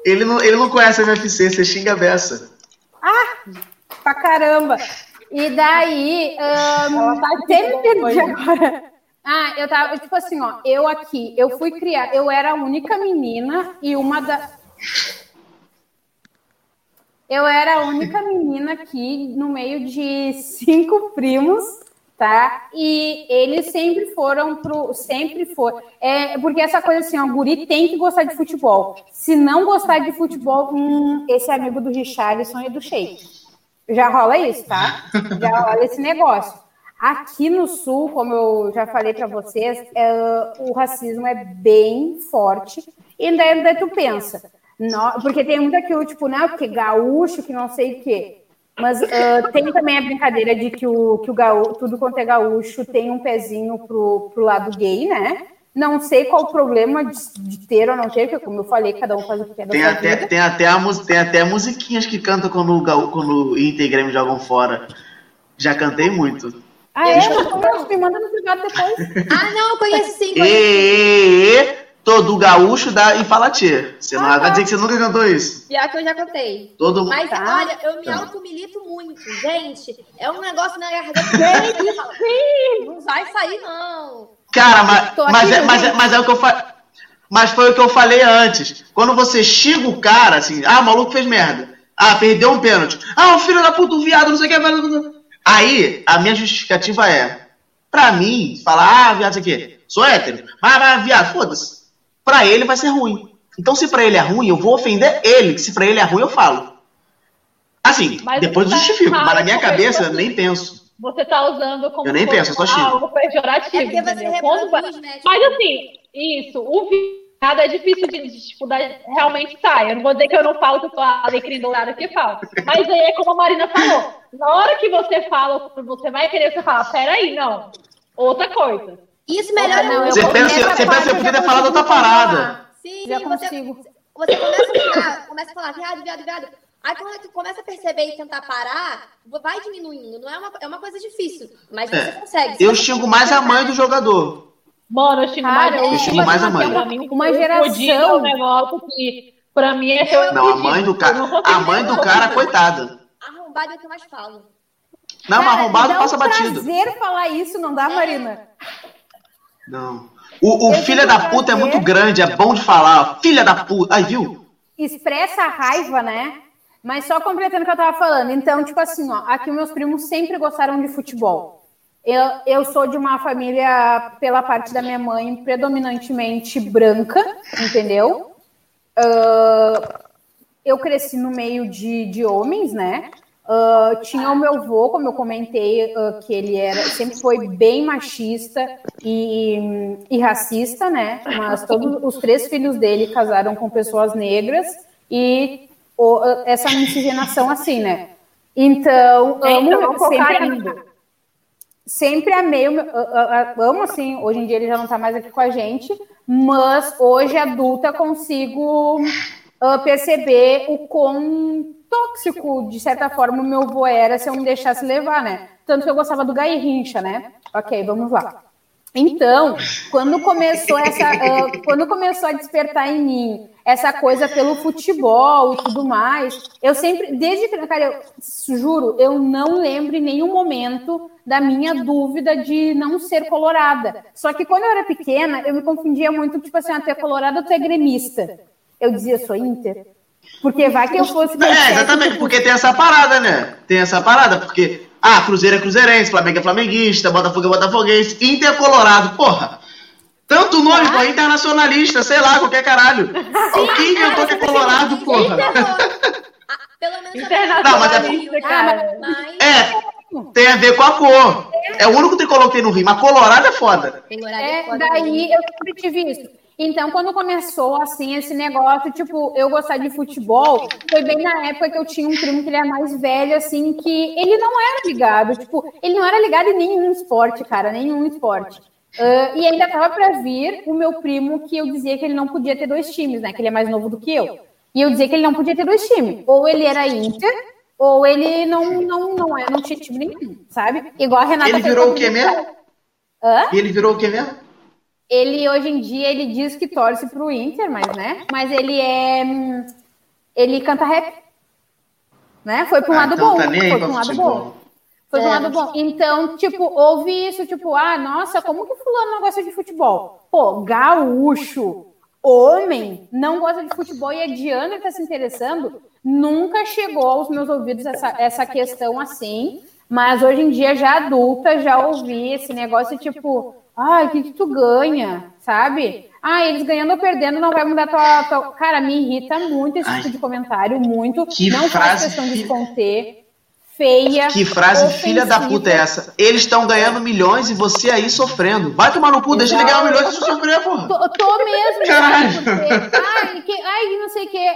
Ele não, ele não conhece a MFC, você xinga a beça. Ah, pra caramba. E daí, um, tá sempre agora. Ah, eu tava, tipo assim, ó, eu aqui, eu fui criar, eu era a única menina e uma da eu era a única menina aqui no meio de cinco primos, tá? E eles sempre foram pro. Sempre foram. É, porque essa coisa assim, ó, o guri tem que gostar de futebol. Se não gostar de futebol, hum, esse amigo do Richarlison e do Sheik. Já rola isso, tá? Já rola esse negócio. Aqui no Sul, como eu já falei para vocês, é, o racismo é bem forte. E daí tu pensa, no, porque tem muito aquilo, tipo, né? Porque gaúcho, que não sei o quê. Mas uh, tem também a brincadeira de que o, que o gaúcho, tudo quanto é gaúcho tem um pezinho pro, pro lado gay, né? Não sei qual o problema de, de, ter ou não ter, porque como eu falei, cada um faz o que quer. Tem até, tem, até a, tem até musiquinhas que cantam quando o, Gaú, quando o Inter e Grêmio jogam fora. Já cantei muito. Ah, é? Me manda no privado depois. ah, não, eu conheço sim. Conheço. E, e, todo gaúcho dá, e fala tchê. Você não ah, vai dizer que você nunca cantou isso. Pior que eu já cantei. Todo Mas tá. olha, eu me tá. automilito muito, gente. É um negócio na garganta. Sim, não vai sair, não. Cara, mas, mas, é, mas, é, mas é o que eu falei. Mas foi o que eu falei antes. Quando você xinga o cara, assim, ah, o maluco fez merda. Ah, perdeu um pênalti. Ah, o filho da puta, o viado, não sei o que. Aí, a minha justificativa é, pra mim, falar, ah, viado, isso aqui, sou hétero. Mas, mas viado, foda-se para ele vai ser ruim. Então, se para ele é ruim, eu vou ofender ele. Se para ele é ruim, eu falo. Assim, mas depois eu tá justifico, mas na minha cabeça eu nem penso. Você tá usando como eu nem penso, eu só xingo. algo pejorativo, é? Quando... Né? Mas assim, isso, o viado é difícil de, de tipo, realmente sai. Eu não vou dizer que eu não falo que eu a alecrim dourada que falo. Mas aí é como a Marina falou. Na hora que você fala, você vai querer, você fala, peraí, não. Outra coisa. Isso melhora Não, eu muito. Você pensa, você pensa eu porque já ter falado outra parada. Sim, Já você, consigo. você começa a falar, começa a falar viado, viado, viado. Aí quando tu começa a perceber e tentar parar, vai diminuindo. Não é uma, é uma coisa difícil, mas você É. consegue. Eu xingo mais a mãe do jogador. Mano, eu xingo Cara, mais. eu xingo mais a mãe. Pra mim, Uma o geração- é um negócio que, pra mim, é seu Não, a mãe do cara. A mãe do cara, coitada. Arrombado é o que eu mais falo. Não, mas Cara, arrombado dá passa um batido. prazer falar isso, não dá, Marina? Não. O, o filho da puta é muito grande, é bom de falar. Filha da puta. Aí, viu? expressa a raiva, né? Mas só completando o que eu tava falando. Então, tipo assim, ó, aqui meus primos sempre gostaram de futebol. Eu, eu sou de uma família, pela parte da minha mãe, predominantemente branca, entendeu? Ah, eu cresci no meio de, de homens, né? Ah, tinha o meu avô, como eu comentei, ah, que ele era sempre foi bem machista e, e racista, né? Mas todos os três filhos dele casaram com pessoas negras e o- essa miscigenação assim, né? Então, É, amo, então, vamos focar sempre, ainda. sempre amei, o meu- amo assim, hoje em dia ele já não tá mais aqui com a gente, mas hoje adulta consigo ah, perceber o quão tóxico, de certa forma, o meu avô era se eu me deixasse levar, né? Tanto que eu gostava do Gairrincha, né? Ok, vamos lá. Então, quando começou essa, ah, quando começou a despertar em mim essa coisa pelo futebol e tudo mais, eu sempre, desde que, cara, eu juro, eu não lembro em nenhum momento da minha dúvida de não ser colorada. Só que quando eu era pequena, eu me confundia muito, tipo assim, ah, tu é colorada ou tu é gremista? Eu dizia, sou Inter. Porque vai que eu fosse. É, exatamente, porque tem essa parada, né? Tem essa parada, porque. Ah, Cruzeiro é cruzeirense, Flamengo é flamenguista, Botafogo é botafoguense, Inter é colorado, porra. Tanto nome, pô, internacionalista, sei lá, qualquer caralho. o que inventou que é colorado, porra? Ah, Pelo menos Não, mas é- Internacionalista, cara. Mas É, tem a ver com a cor. É o único tricolor que tem no Rio, mas colorado é foda. é É, daí eu sempre tive isso. Então, quando começou assim esse negócio, tipo, eu gostar de futebol, foi bem na época que eu tinha um primo que ele era mais velho, assim, que ele não era ligado, tipo, ele não era ligado em nenhum esporte, cara, nenhum esporte. Ah, e ainda tava para vir o meu primo que eu dizia que ele não podia ter dois times, né? Que ele é mais novo do que eu. E eu dizia que ele não podia ter dois times. Ou ele era Inter, ou ele não, não, não, é, não tinha time nenhum, sabe? Igual a Renata Ele virou o quê mesmo? Hã? Ele virou o quê mesmo? Ele hoje em dia ele diz que torce pro Inter, mas né? Mas ele é ele canta rap. Né? Foi para um Ah, lado então bom, tá foi para um lado bom. Foi para um É. lado bom. Então, tipo, houve isso, tipo, ah, nossa, como que fulano não gosta de futebol? Pô, gaúcho, homem, não gosta de futebol e a Diana tá se interessando, nunca chegou aos meus ouvidos essa, essa questão assim, mas hoje em dia, já adulta, já ouvi esse negócio, tipo, ai, o que, que tu ganha, sabe? Ah, eles ganhando ou perdendo não vai mudar tua, tua... Cara, me irrita muito esse Ai. tipo de comentário, muito. Que não frase faz questão de conter. Feia. Que frase ofensiva. filha da puta é essa? Eles estão ganhando milhões e você aí sofrendo. Vai tomar no cu, deixa ele ganhar milhões e você sofrer, porra. Tô, tô mesmo, Caralho. ai, que, ai, não sei o que.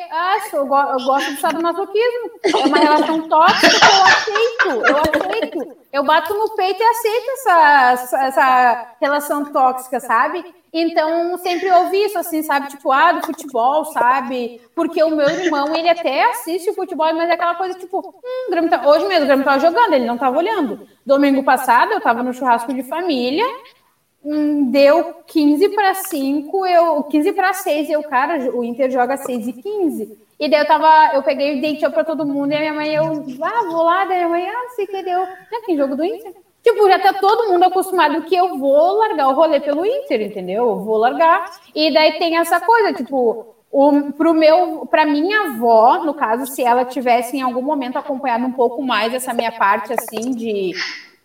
Sou- eu, go- eu gosto do sadomasoquismo. É uma relação tóxica que eu aceito. Eu aceito. Eu bato no peito e aceito essa, essa relação tóxica, sabe? Então, sempre ouvi isso, assim, sabe? Tipo, ah, do futebol, sabe? Porque o meu irmão, ele até assiste o futebol, mas é aquela coisa, tipo, hum, Grêmio tá- hoje mesmo o Grêmio tava jogando, ele não tava olhando. Domingo passado, eu tava no churrasco de família, Hum, deu 15 para 5, eu 15 para 6, eu, cara, o Inter joga 6 e 15. E daí eu tava, eu peguei e dei tchau pra todo mundo, e a minha mãe, eu, ah, vou lá, daí a minha mãe, ah, sei que deu. Tem jogo do Inter? Tipo, já tá todo mundo acostumado que eu vou largar o rolê pelo Inter, entendeu? Eu vou largar. E daí tem essa coisa, tipo, o, pro meu, pra minha avó, no caso, se ela tivesse em algum momento acompanhado um pouco mais essa minha parte, assim, de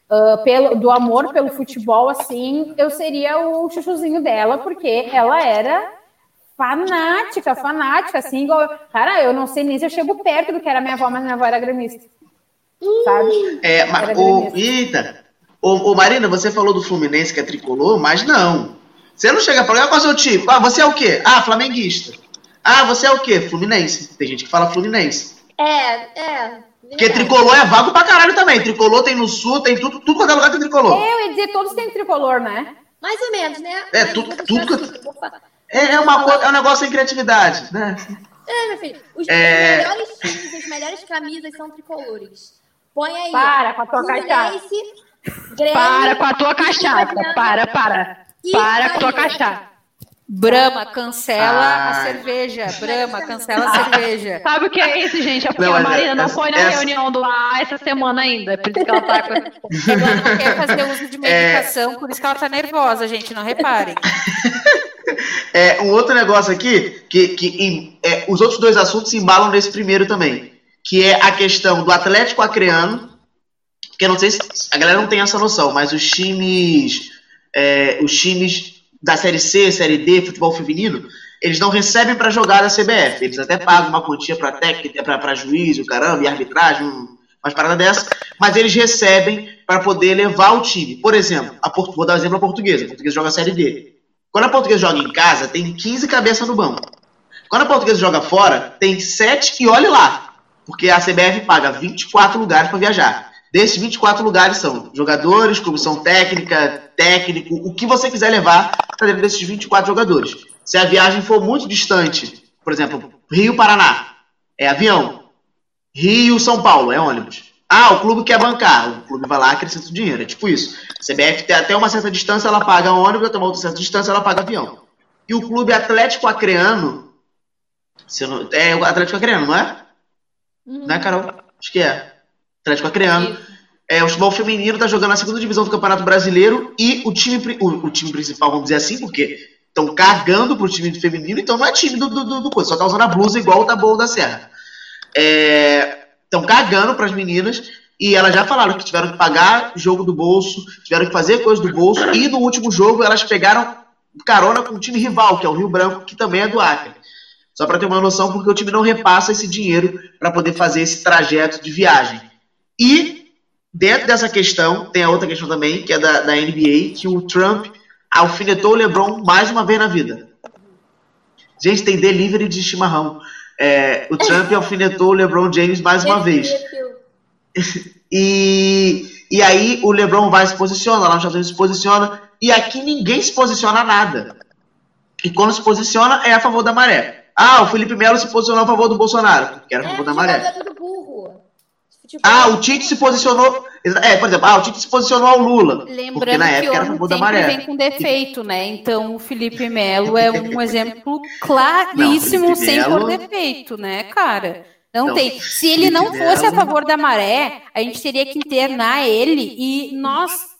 ah, pelo, do amor pelo futebol, assim, eu seria o chuchuzinho dela, porque ela era fanática, fanática, assim, igual. Cara, eu não sei nem se eu chego perto do que era minha avó, mas minha avó era gremista. Sabe? É, mas, gremista. eita. Ô, ô, Marina, você falou do Fluminense que é tricolor, mas não. Você não chega pra falar, qual é o seu tipo? Ah, você é o quê? Ah, flamenguista. Ah, você é o quê? Fluminense. Tem gente que fala Fluminense. É, é. Porque tricolor é vago pra caralho também. Tricolor tem no sul, tem tudo, tudo quanto é lugar tem tricolor. Eu ia dizer, todos têm tricolor, né? Mais ou menos, né? É, Mas tudo- tudo É, é uma coisa, é um negócio sem criatividade, né? É, meu filho. Os É. melhores times, as melhores camisas são tricolores. Põe aí. Para com a tua. Fluminense, Grêmio, Para com a tua cachaça. Para, para. Para com a tua cachaça. Brahma, cancela a Ai. cerveja. Brahma, cancela a cerveja. Sabe o que é isso, gente? É porque Não, a Marina não essa- foi na essa- reunião do A essa semana ainda. Por isso que ela tá com. Ela não quer fazer uso de medicação, por isso que ela tá nervosa, gente. Não reparem. É, um outro negócio aqui, que, que em- é, os outros dois assuntos se embalam nesse primeiro também, que é a questão do Atlético Acreano, que eu não sei se a galera não tem essa noção, mas os times, é, os times da Série C, Série D, futebol feminino, eles não recebem para jogar da CBF, eles até pagam uma quantia para técnica, para juiz, o caramba, e arbitragem, um- umas paradas dessas, mas eles recebem para poder levar o time. Por exemplo, a Portu- vou dar um exemplo a portuguesa, a portuguesa joga a Série D. Quando a portuguesa joga em casa, tem 15 cabeças no banco. Quando a portuguesa joga fora, tem 7 e olhe lá. Porque a CBF paga 24 lugares para viajar. Desses 24 lugares são jogadores, comissão técnica, técnico, o que você quiser levar está dentro desses 24 jogadores. Se a viagem for muito distante, por exemplo, Rio-Paraná, é avião. Rio-São Paulo, é ônibus. Ah, o clube quer bancar. O clube vai lá e acrescenta o dinheiro. É tipo isso. A CBF tem até uma certa distância, ela paga ônibus, até uma outra certa distância, ela paga avião. E o clube Atlético Acreano. não- é o Atlético Acreano, não é? Não é, Carol? Acho que é. Atlético Acreano. É, o futebol feminino tá jogando na segunda divisão do Campeonato Brasileiro e o time, o, o time principal, vamos dizer assim, porque estão cagando pro time feminino, então não é time do, do, do, do coisa, só tá usando a blusa igual o Taboão da Serra. Estão cagando pras meninas e elas já falaram que tiveram que pagar jogo do bolso, tiveram que fazer coisa do bolso e no último jogo elas pegaram carona com o time rival, que é o Rio Branco, que também é do Acre. Só para ter uma noção, porque o time não repassa esse dinheiro para poder fazer esse trajeto de viagem. E dentro dessa questão, tem a outra questão também, que é da, da NBA, que o Trump alfinetou o LeBron mais uma vez na vida. Gente, tem delivery de chimarrão. É, o Trump alfinetou o LeBron James mais uma vez. E, e aí o LeBron vai se posiciona, lá nos Estados Unidos se posiciona, e aqui ninguém se posiciona a nada. E quando se posiciona, é a favor da maré. Ah, o Felipe Melo se posicionou a favor do Bolsonaro, que era a É, favor da futebol maré. Futebol Ah, o Tite se posicionou. É, por exemplo, ah, o Tite se posicionou ao Lula. porque Lembrando na que época era a homem favor da maré. vem com defeito, né? Então o Felipe Melo é um exemplo claríssimo Não, sem Melo- por defeito, né, cara? Não, Não, tem. Se ele não fosse a favor da maré, a gente teria que internar ele e nós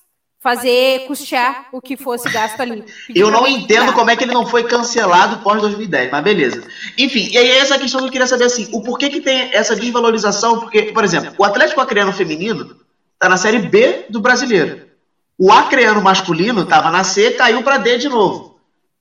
fazer custear o que fosse gasto ali. Eu não entendo como é que ele não foi cancelado pós 2010, mas beleza. Enfim, e aí essa questão que eu queria saber assim, o porquê que tem essa desvalorização? Porque, por exemplo, o Atlético Acreano feminino tá na série B do brasileiro. O Acreano masculino tava na C, caiu para D de novo.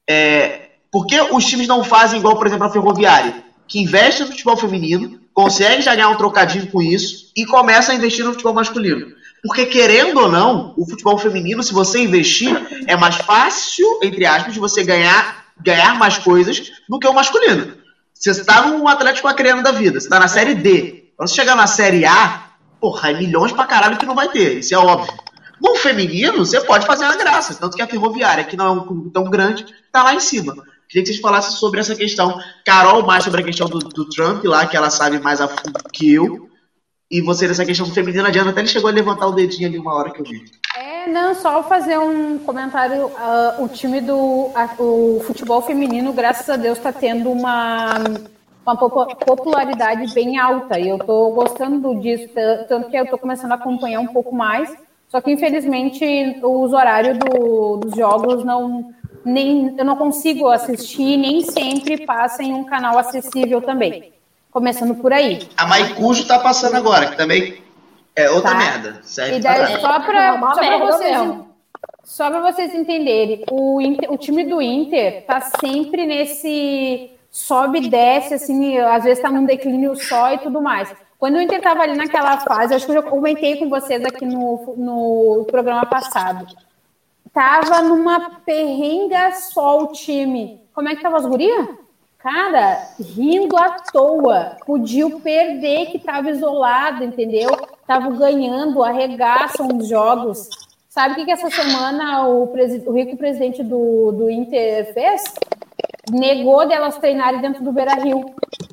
É, por que os times não fazem igual, por exemplo, a Ferroviária, que investe no futebol feminino, consegue já ganhar um trocadinho com isso e começa a investir no futebol masculino? Porque, querendo ou não, o futebol feminino, se você investir, é mais fácil, entre aspas, de você ganhar, ganhar mais coisas do que o masculino. Você está num Atlético Acreano da vida, você está na Série D. Quando você chegar na Série A, porra, é milhões pra caralho que não vai ter, isso é óbvio. No feminino, você pode fazer uma graça, tanto que a Ferroviária, que não é um clube tão grande, tá lá em cima. Queria que vocês falassem sobre essa questão. Carol, mais sobre a questão do, do Trump lá, que ela sabe mais a fundo que eu. E você nessa questão do feminino, a Diana até ele chegou a levantar o dedinho ali uma hora que eu vi. É, não, só fazer um comentário. ah, o time do. o futebol feminino, graças a Deus, está tendo uma, uma popu- popularidade bem alta. E eu estou gostando disso, ta- tanto que eu estou começando a acompanhar um pouco mais. Só que, infelizmente, os horários do- dos jogos não. Nem, eu não consigo assistir, nem sempre passa em um canal acessível também. Começando por aí. A Maicujo tá passando agora, que também é outra Tá. merda. Serve E daí, só É para uma só pra vocês, vocês entenderem, o, Inter- o time do Inter tá sempre nesse sobe e desce, assim, às vezes tá num declínio só e tudo mais. Quando o Inter tava ali naquela fase, acho que eu já comentei com vocês aqui no, no programa passado, tava numa perrenga só o time. Como é que tava as gurias? Cara, rindo à toa. Podia perder que tava isolado, entendeu? Tava ganhando, arregaçam os jogos. Sabe o que, que essa semana o, o rico presidente do, do Inter fez? Negou delas treinarem dentro do Beira Rio.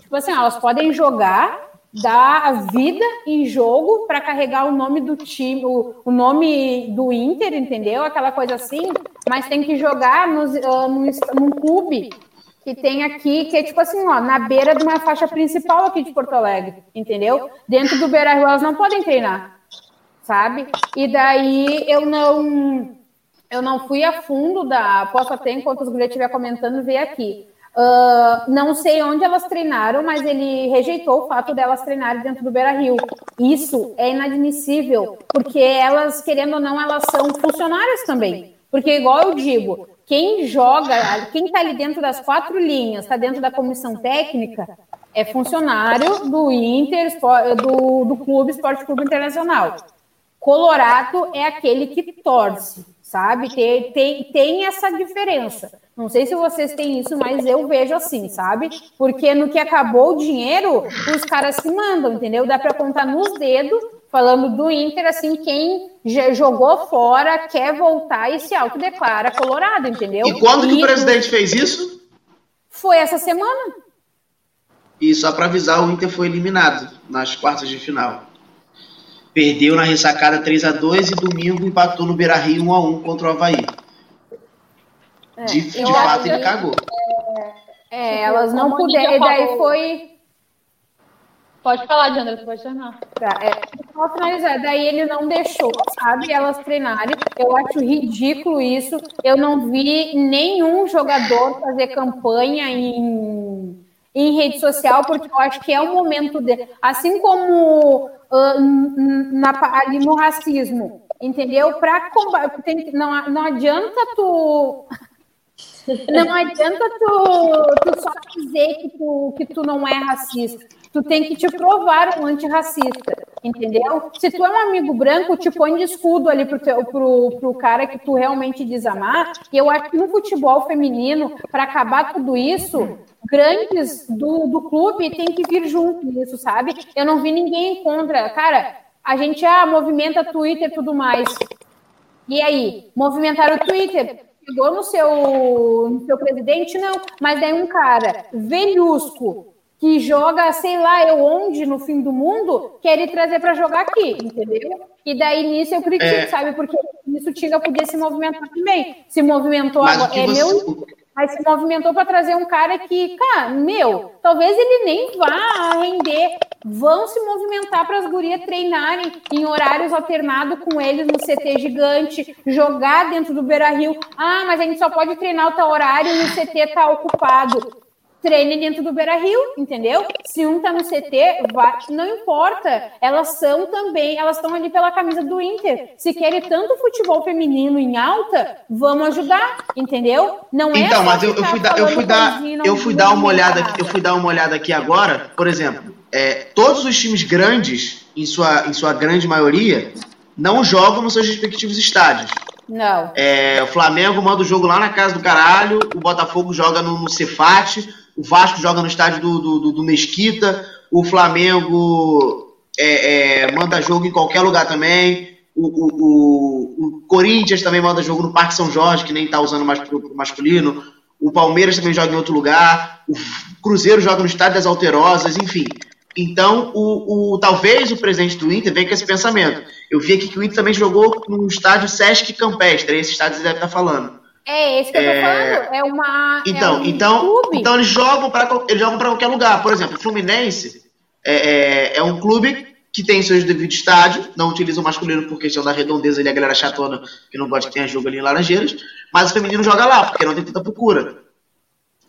Tipo assim, elas podem jogar, dar a vida em jogo para carregar o nome do time, o, o, nome do Inter, entendeu? Aquela coisa assim, mas tem que jogar nos, uh, num, num clube que tem aqui, que é tipo assim, ó, na beira de uma faixa principal aqui de Porto Alegre, entendeu? Dentro do Beira Rio elas não podem treinar sabe? E daí eu não eu não fui a fundo da. Posso até, enquanto os gurias estiver comentando, ver aqui. Uh, não sei onde elas treinaram, mas ele rejeitou o fato delas treinarem dentro do Beira Rio. Isso é inadmissível, porque elas, querendo ou não, elas são funcionárias também. Porque, igual eu digo, quem joga, quem está ali dentro das quatro linhas, está dentro da comissão técnica, é funcionário do Inter, do, do Clube Esporte Clube Internacional. Colorado é aquele que torce, sabe? Tem, tem, tem essa diferença. Não sei se vocês têm isso, mas eu vejo assim, sabe? Porque no que acabou o dinheiro, os caras se mandam, entendeu? Dá para contar nos dedos, falando do Inter, assim, quem jogou fora, quer voltar e se autodeclara colorado, entendeu? E quando e que o presidente fez isso? Foi essa semana. E só para avisar, o Inter foi eliminado nas quartas de final. Perdeu na ressacada 3 a 2 e domingo empatou no Beira Rio 1 a 1 contra o Havaí. É, de, de fato, ele cagou. É, é elas não puderam. E daí foi. Pode falar, Diandra, você pode terminar. Tá, é, só finalizar. Daí ele não deixou, sabe, elas treinarem. Eu acho ridículo isso. Eu não vi nenhum jogador fazer campanha em em rede social, porque eu acho que é o momento de. Assim como uh, na, ali no racismo, entendeu? Para combater. Não, não adianta tu. Não adianta tu, tu só dizer que tu, que tu não é racista. Tu tem que te provar um antirracista, entendeu? Se tu é um amigo branco, te põe de escudo ali pro, teu, pro, pro cara que tu realmente desamar. E eu acho que no futebol feminino, para acabar tudo isso, grandes do, do clube têm que vir junto nisso, sabe? Eu não vi ninguém contra. Cara, a gente ah, movimenta Twitter e tudo mais. E aí? Movimentaram o Twitter? Chegou no seu, no seu presidente? Não. Mas daí um cara velhusco que joga, sei lá, eu onde no fim do mundo, quer ir trazer para jogar aqui, entendeu? E daí nisso eu critico, é... sabe? Porque isso Tinga podia se movimentar também. Se movimentou agora. É você... meu mas se movimentou para trazer um cara que, cara, meu, talvez ele nem vá render. Vão se movimentar para as gurias treinarem em horários alternados com eles no CT gigante, jogar dentro do Beira Rio. Ah, mas a gente só pode treinar o tal horário e o CT está ocupado treine dentro do Beira Rio, entendeu? Se um tá no CT, vai, não importa. Elas são também, elas estão ali pela camisa do Inter. Se querem tanto futebol feminino em alta, vamos ajudar, entendeu? Não é Então, mas eu, eu, fui dar, eu fui dar, eu fui dar uma olhada, aqui, eu fui dar uma olhada aqui agora, por exemplo, é, todos os times grandes, em sua, em sua grande maioria, não jogam nos seus respectivos estádios. Não. É, o Flamengo manda o jogo lá na casa do caralho, o Botafogo joga no, no Cefate, o Vasco joga no estádio do, do, do Mesquita, o Flamengo é, é, manda jogo em qualquer lugar também, o, o, o, o, Corinthians também manda jogo no Parque São Jorge, que nem está usando mais masculino, o Palmeiras também joga em outro lugar, o Cruzeiro joga no estádio das Alterosas, enfim. Então, o, o, talvez o presidente do Inter venha com esse pensamento. Eu vi aqui que o Inter também jogou no estádio Sesc Campestre, esse estádio você deve estar falando. É, esse que eu tô é... falando. É uma. Então, é um então, clube. então eles jogam para eles jogam para qualquer lugar. Por exemplo, o Fluminense é, é, é, um clube que tem seus devidos estádios, não utiliza o masculino por questão da redondeza e a galera chatona que não gosta que tenha jogo ali em Laranjeiras, mas o feminino joga lá, porque não tem tanta procura.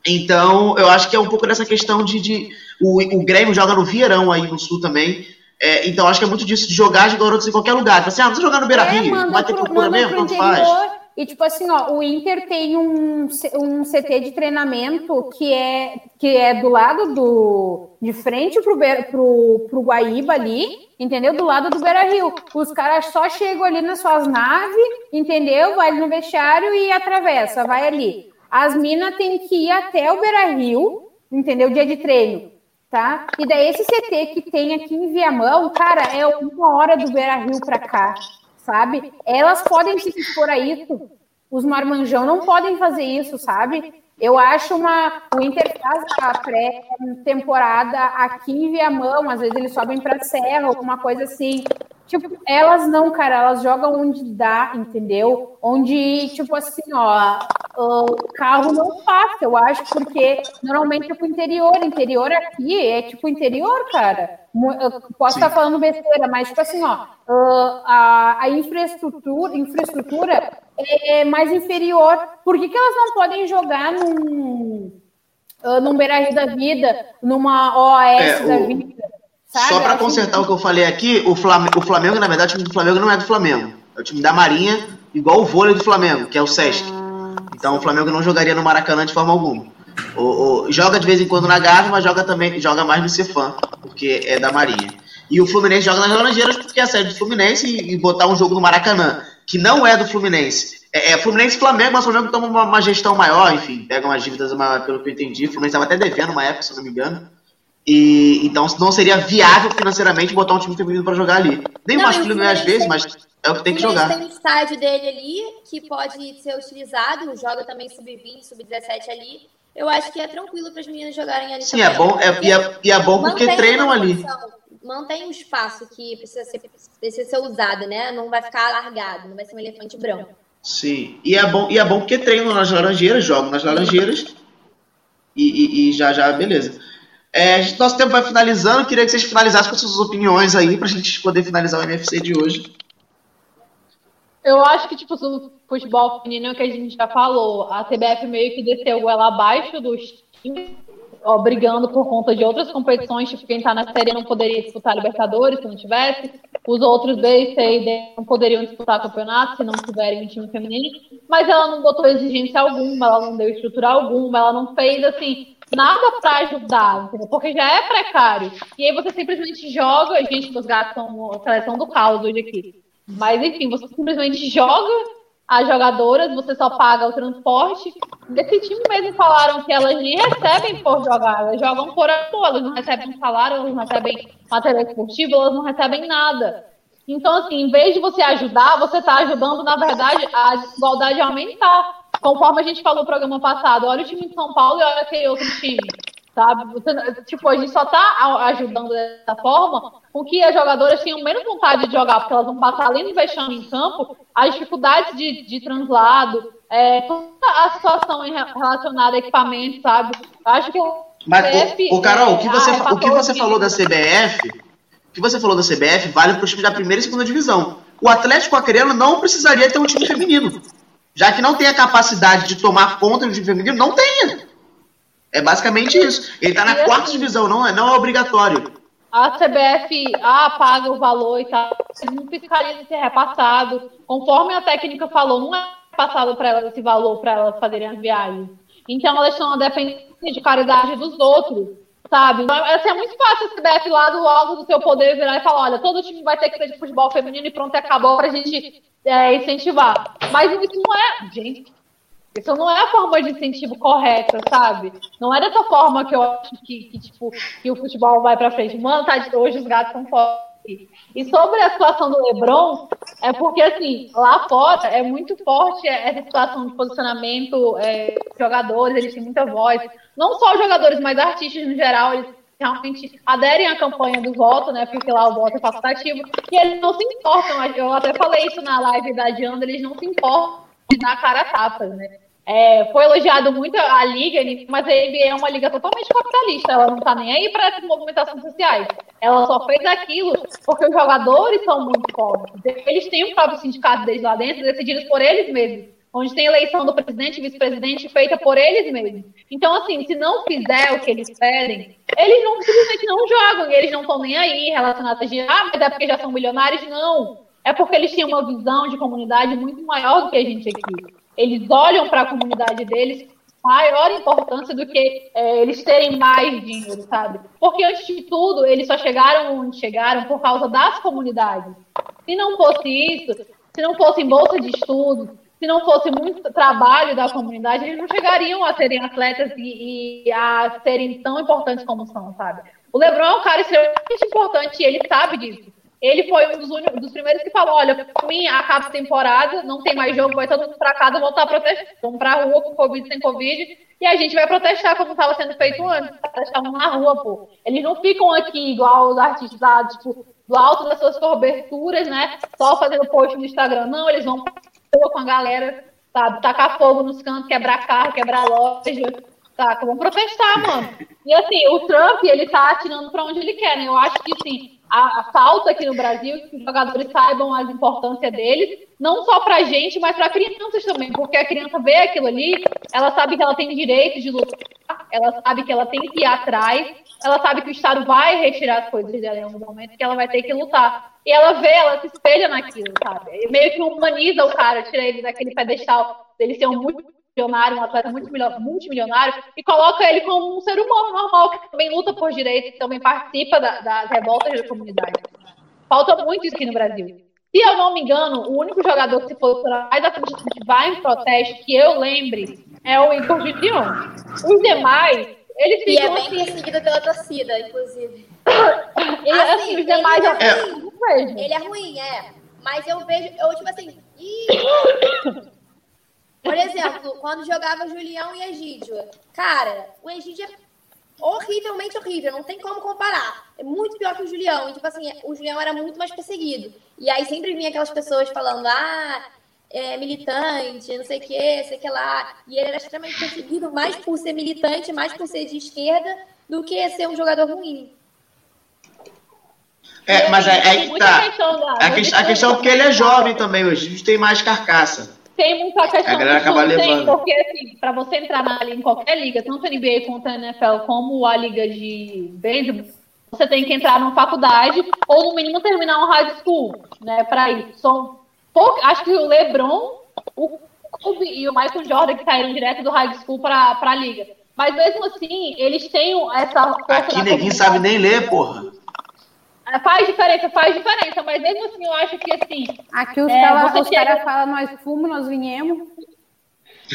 Então, eu acho que é um pouco dessa questão de. de o, o Grêmio joga no Vieirão aí no sul também. É, então, acho que é muito disso de jogar de garotos em qualquer lugar. Tipo assim, ah, você jogar no Beira é, Rio, é, vai ter procura mesmo, tanto faz. E, tipo assim, ó, o Inter tem um, um CT de treinamento que é, que é do lado do. de frente pro, pro, pro Guaíba ali, entendeu? Do lado do Beira Rio. Os caras só chegam ali nas suas naves, entendeu? Vai no vestiário e atravessa, vai ali. As minas têm que ir até o Beira Rio, entendeu? Dia de treino, tá? E daí esse CT que tem aqui em Viamão, cara, é uma hora do Beira Rio pra cá sabe? Elas podem se expor a isso. Os marmanjão não podem fazer isso, sabe? Eu acho uma. O Inter faz a pré-temporada aqui em Viamão, às vezes eles sobem para Serra, alguma coisa assim. Tipo, elas não, cara, elas jogam onde dá, entendeu? Onde, tipo assim, ó, o carro não passa, eu acho, porque normalmente é pro interior. Interior aqui é tipo interior, cara. Eu posso estar falando besteira, mas, tipo assim, ó, a, a infraestrutura, infraestrutura é mais inferior. Por que, que elas não podem jogar num, num Beira da vida, numa OAS é, da vida? Sabe? Só para consertar o que eu falei aqui, o Flamengo, o Flamengo, na verdade, o time do Flamengo não é do Flamengo. É o time da Marinha, igual o vôlei do Flamengo, que é o Sesc. Então o Flamengo não jogaria no Maracanã de forma alguma. O, o, joga de vez em quando na Gávea, mas joga também joga mais no Cefam, porque é da Marinha. E o Fluminense joga nas Laranjeiras porque é a sede do Fluminense e, e, botar um jogo no Maracanã, que não é do Fluminense. É, é Fluminense e Flamengo, mas o Flamengo toma uma, uma, gestão maior, enfim, pega umas dívidas, uma, pelo que eu entendi. O Fluminense estava até devendo uma época, se não me engano. E, então não seria viável financeiramente botar um time feminino para jogar ali. Nem o masculino é às vezes, mas é o que tem que jogar. Tem o estádio dele ali, que pode ser utilizado, joga também sub-20, sub-17 ali. Eu acho que é tranquilo para as meninas jogarem ali. Sim, é também. é bom, é, e, é, e é bom porque treinam ali. Mantém um espaço que precisa ser, precisa ser usado, né? Não vai ficar alargado, não vai ser um elefante branco. Sim, e é bom, e é bom porque treinam nas laranjeiras, jogam nas laranjeiras e, e, e já já, beleza. É, nosso tempo vai finalizando. Queria que vocês finalizassem com suas opiniões aí para a gente poder finalizar o NFC de hoje. Eu acho que, tipo, o futebol feminino que a gente já falou, a CBF meio que desceu ela abaixo dos times, brigando por conta de outras competições, tipo, quem tá na série não poderia disputar Libertadores se não tivesse, os outros B, C e D não poderiam disputar campeonato se não tiverem um time feminino, mas ela não botou exigência alguma, ela não deu estrutura alguma, ela não fez, assim, nada para ajudar, entendeu? porque já é precário. E aí você simplesmente joga, gente, os gatos são a seleção do caos hoje aqui. Mas enfim, você simplesmente joga as jogadoras, você só paga o transporte. Desse time mesmo falaram que elas nem recebem por jogar, elas jogam por amor, elas não recebem salário, elas não recebem material esportivo, elas não recebem nada. Então, assim, em vez de você ajudar, você está ajudando, na verdade, a desigualdade a aumentar. Conforme a gente falou no programa passado, olha o time de São Paulo e olha aquele outro time. Sabe? Você, tipo, a gente só tá ajudando dessa forma com que as jogadoras tenham menos vontade de jogar, porque elas vão passar além do vexame em campo, as dificuldades de, de translado, é, toda a situação relacionada a equipamento, sabe? Acho que o Mas, CBF, o, o Carol, o que você, ah, o que você falou da CBF, o que você falou da CBF vale para os times da primeira e segunda divisão. O Atlético Acreano não precisaria ter um time feminino já que não tem a capacidade de tomar conta do time feminino, não tenha. É basicamente isso. Ele está na e quarta assim, divisão, não é, não é obrigatório. A CBF ah, paga o valor e tal, não ficaria ser repassado. Conforme a técnica falou, não é passado para elas esse valor para elas fazerem as viagens. Então elas estão dependendo de caridade dos outros, sabe? Então, assim, é muito fácil a CBF lá do alto do seu poder virar e falar: olha, todo time vai ter que ter de futebol feminino e pronto, acabou para a gente é, incentivar. Mas isso não é, gente, isso não é a forma de incentivo correta, sabe? Não é dessa forma que eu acho que, que tipo, que o futebol vai para frente. Mano, tá, hoje os gatos estão fortes. E sobre a situação do LeBron, é porque, assim, lá fora é muito forte essa situação de posicionamento, é, jogadores, eles têm muita voz. Não só os jogadores, mas artistas no geral, eles realmente aderem à campanha do voto, né? Porque lá o voto é facultativo. E eles não se importam. Eu até falei isso na live da Diana, eles não se importam dar cara tapas, né? É, foi elogiado muito a liga, mas a NBA é uma liga totalmente capitalista. Ela não tá nem aí para essas movimentações sociais. Ela só fez aquilo porque os jogadores são muito fortes. Eles têm o próprio sindicato deles lá dentro, decididos por eles mesmos onde tem eleição do presidente e vice-presidente feita por eles mesmos. Então, assim, se não fizer o que eles pedem, eles não simplesmente não jogam, e eles não estão nem aí relacionados a ah, mas é porque já são milionários. Não. É porque eles têm uma visão de comunidade muito maior do que a gente aqui. Eles olham para a comunidade deles maior importância do que é, eles terem mais dinheiro, sabe? Porque antes de tudo, eles só chegaram onde chegaram por causa das comunidades. Se não fosse isso, se não fosse bolsa de estudos, se não fosse muito trabalho da comunidade, eles não chegariam a serem atletas e, e, a serem tão importantes como são, sabe? O LeBron é um cara extremamente importante e ele sabe disso. Ele foi um dos, dos primeiros que falou: olha, pra mim acaba a temporada, não tem mais jogo, vai todo mundo pra casa voltar a protestar. Vamos rua com Covid sem Covid, e a gente vai protestar como estava sendo feito antes. Estavam na rua, pô. Eles não ficam aqui igual os artistas lá, tipo, do alto das suas coberturas, né? Só fazendo post no Instagram. Não, eles vão pra rua com a galera, sabe? Tacar fogo nos cantos, quebrar carro, quebrar loja. Tá, vamos protestar, mano. E assim, o Trump, ele tá atirando pra onde ele quer, né? Eu acho que, assim, a, a falta aqui no Brasil que os jogadores saibam a importância deles, não só pra gente, mas pra crianças também, porque a criança vê aquilo ali, ela sabe que ela tem direito de lutar, ela sabe que ela tem que ir atrás, ela sabe que o Estado vai retirar as coisas dela em algum momento, que ela vai ter que lutar. E ela vê, ela se espelha naquilo, sabe? E meio que humaniza o cara, tira ele daquele pedestal dele ser um muito milionário, um atleta muito multimilionário, e coloca ele como um ser humano normal, que também luta por direitos, que também participa da, das revoltas da comunidade. Falta muito isso aqui no Brasil. Se eu não me engano, o único jogador que se posiciona mais que vai em protesto, que eu lembre, é o Igor Gideon. Os demais, eles ficam... E é bem assim, perseguido pela torcida, inclusive. ele, assim, assim, os demais... Ele é, ruim, ele é ruim, é. Mas eu vejo, eu tipo assim... Ih, por exemplo, quando jogava Julião e Egídio. Cara, o Egídio é horrivelmente horrível, não tem como comparar. É muito pior que o Julião. E, tipo assim, o Julião era muito mais perseguido. E aí sempre vinha aquelas pessoas falando, ah, é militante, não sei o que, sei que lá. E ele era extremamente perseguido mais por ser militante, mais por ser de esquerda, do que ser um jogador ruim. É, mas aí, aí tá. A, questão, a questão é que ele é jovem também, hoje. A gente tem mais carcaça tem muita questão a galera acaba levando. porque assim, para você entrar na, em qualquer liga, tanto NBA quanto a NFL, como a liga de beisebol, você tem que entrar numa faculdade ou no mínimo terminar um high school, né, para ir. São pouco, acho que o LeBron, o Kobe e o Michael Jordan que saíram direto do high school para a liga. Mas mesmo assim, eles têm essa Aqui ninguém sabe nem ler, porra. Faz diferença, faz diferença, mas mesmo assim eu acho que assim. Aqui os é, caras chega... cara falam, nós fumos, nós viemos.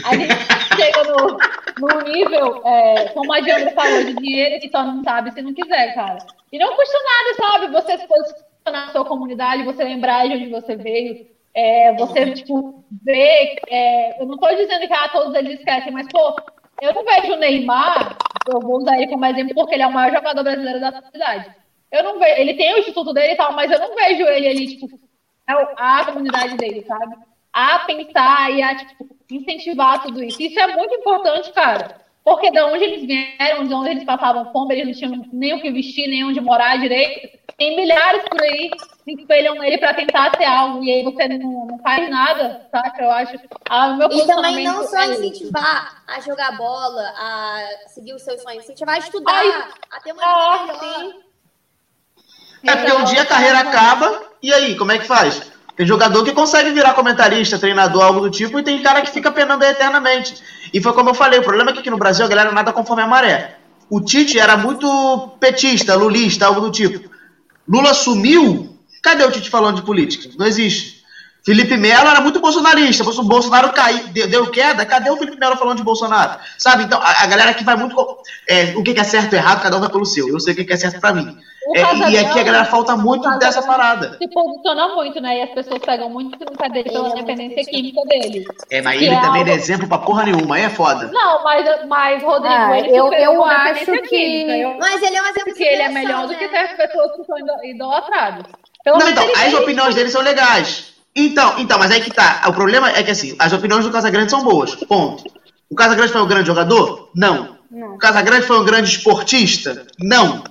A gente chega no, no nível, é, como a Diana falou, de dinheiro que só não sabe se não quiser, cara. E não custa nada, sabe? Você se posicionar na sua comunidade, você lembrar de onde você veio, é, você, tipo, ver. É, eu não tô dizendo que ah, todos eles esquecem, mas, pô, eu não vejo o Neymar, eu vou usar ele como exemplo porque ele é o maior jogador brasileiro da cidade. Eu não vejo. Ele tem o instituto dele e tal, mas eu não vejo ele ali, tipo, a comunidade dele, sabe? A pensar e a, tipo, incentivar tudo isso. Isso é muito importante, cara. Porque de onde eles vieram, de onde eles passavam fome, eles não tinham nem o que vestir, nem onde morar direito. Tem milhares por aí que espelham ele para tentar ser algo, e aí você não, não faz nada, saca? Eu acho. Ah, meu e também não só é incentivar a jogar bola, a seguir os seus sonhos, incentivar a estudar, Ai, a ter uma vida melhor. Sim. É porque um dia a carreira acaba, e aí, como é que faz? Tem jogador que consegue virar comentarista, treinador, algo do tipo, e tem cara que fica penando eternamente. E foi como eu falei, o problema é que aqui no Brasil a galera nada conforme a maré. O Tite era muito petista, lulista, algo do tipo. Lula sumiu, cadê o Tite falando de política? Não existe. Felipe Melo era muito bolsonarista, o Bolsonaro caiu, deu, deu, queda, cadê o Felipe Melo falando de Bolsonaro? Sabe, então a, a galera que vai muito. É, o que é certo e errado, cada um vai pelo seu. Eu sei o que é certo para mim. É, e aqui a galera falta muito dessa parada. Se posiciona muito, né? E as pessoas pegam muito no cadeiro pela dependência química dele. É, mas ele é também algo... é exemplo pra porra nenhuma, aí é foda. Não, mas, mas Rodrigo, ah, ele eu, eu acho que. Química, mas ele é um exemplo Porque ele é melhor né? do que certas pessoas que são idolatradas. Pelo não, então, as opiniões dele são legais. Então, então, mas aí que tá. O problema é que assim, as opiniões do Casagrande são boas. Ponto. O Casagrande foi um grande jogador? Não. não. O Casagrande foi um grande esportista? Não.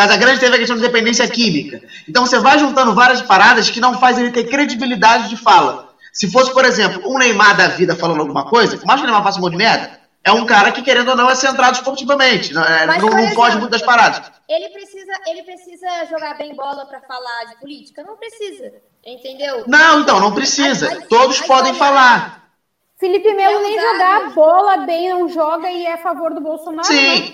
Casa Grande teve a questão de dependência química. Então você vai juntando várias paradas que não fazem ele ter credibilidade de fala. Se fosse, por exemplo, um Neymar da vida falando alguma coisa, por mais que o Neymar faça um monte de merda, é um cara que, querendo ou não, é centrado esportivamente. Não, é, Mas, não, não foge muito das paradas. Ele precisa, ele precisa jogar bem bola para falar de política? Não precisa. Entendeu? Não, então, não precisa. Todos podem falar. Felipe Melo nem jogar bola bem não joga e é a favor do Bolsonaro. Sim. Né?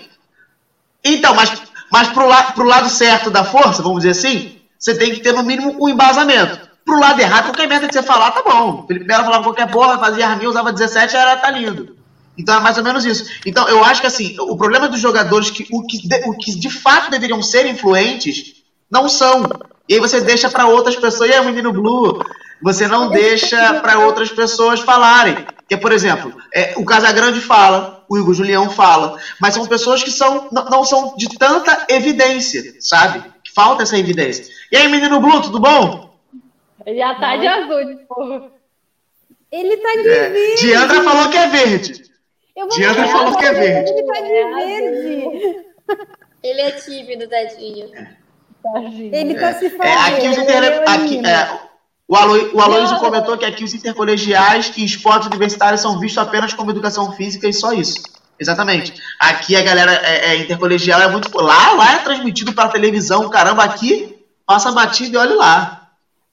Então, mas mas pro, la lado certo da força, vamos dizer assim, você tem que ter no mínimo um embasamento. Pro lado errado, qualquer merda que você falar, tá bom. Felipe Melo falava qualquer porra, fazia arminha, usava 17, era tá lindo. Então é mais ou menos isso. Então eu acho que assim, o problema dos jogadores que o que de, o que de fato deveriam ser influentes não são. E aí você deixa para outras pessoas, e aí, menino Blue, você não deixa para outras pessoas falarem. Que, por exemplo, é, o Casagrande fala, o Igor Julião fala, mas são pessoas que são, não, não são de tanta evidência, sabe? Falta essa evidência. E aí, menino Blue, tudo bom? Ele já tá de azul de novo. Ele tá de É, verde. Diandra falou que é verde. Diandra falou que é verde. Ele tá de verde. Ele é tímido, tadinho. Tadinho. Ele tá se É, falando. aqui os inter... aqui, é, o, Alo... o Aloysio Não. comentou que aqui os intercolegiais e esportes universitários são vistos apenas como educação física e só isso. Exatamente. Aqui a galera é, é, intercolegial é muito. Lá, lá é transmitido para televisão. Caramba, aqui passa batido e olha lá.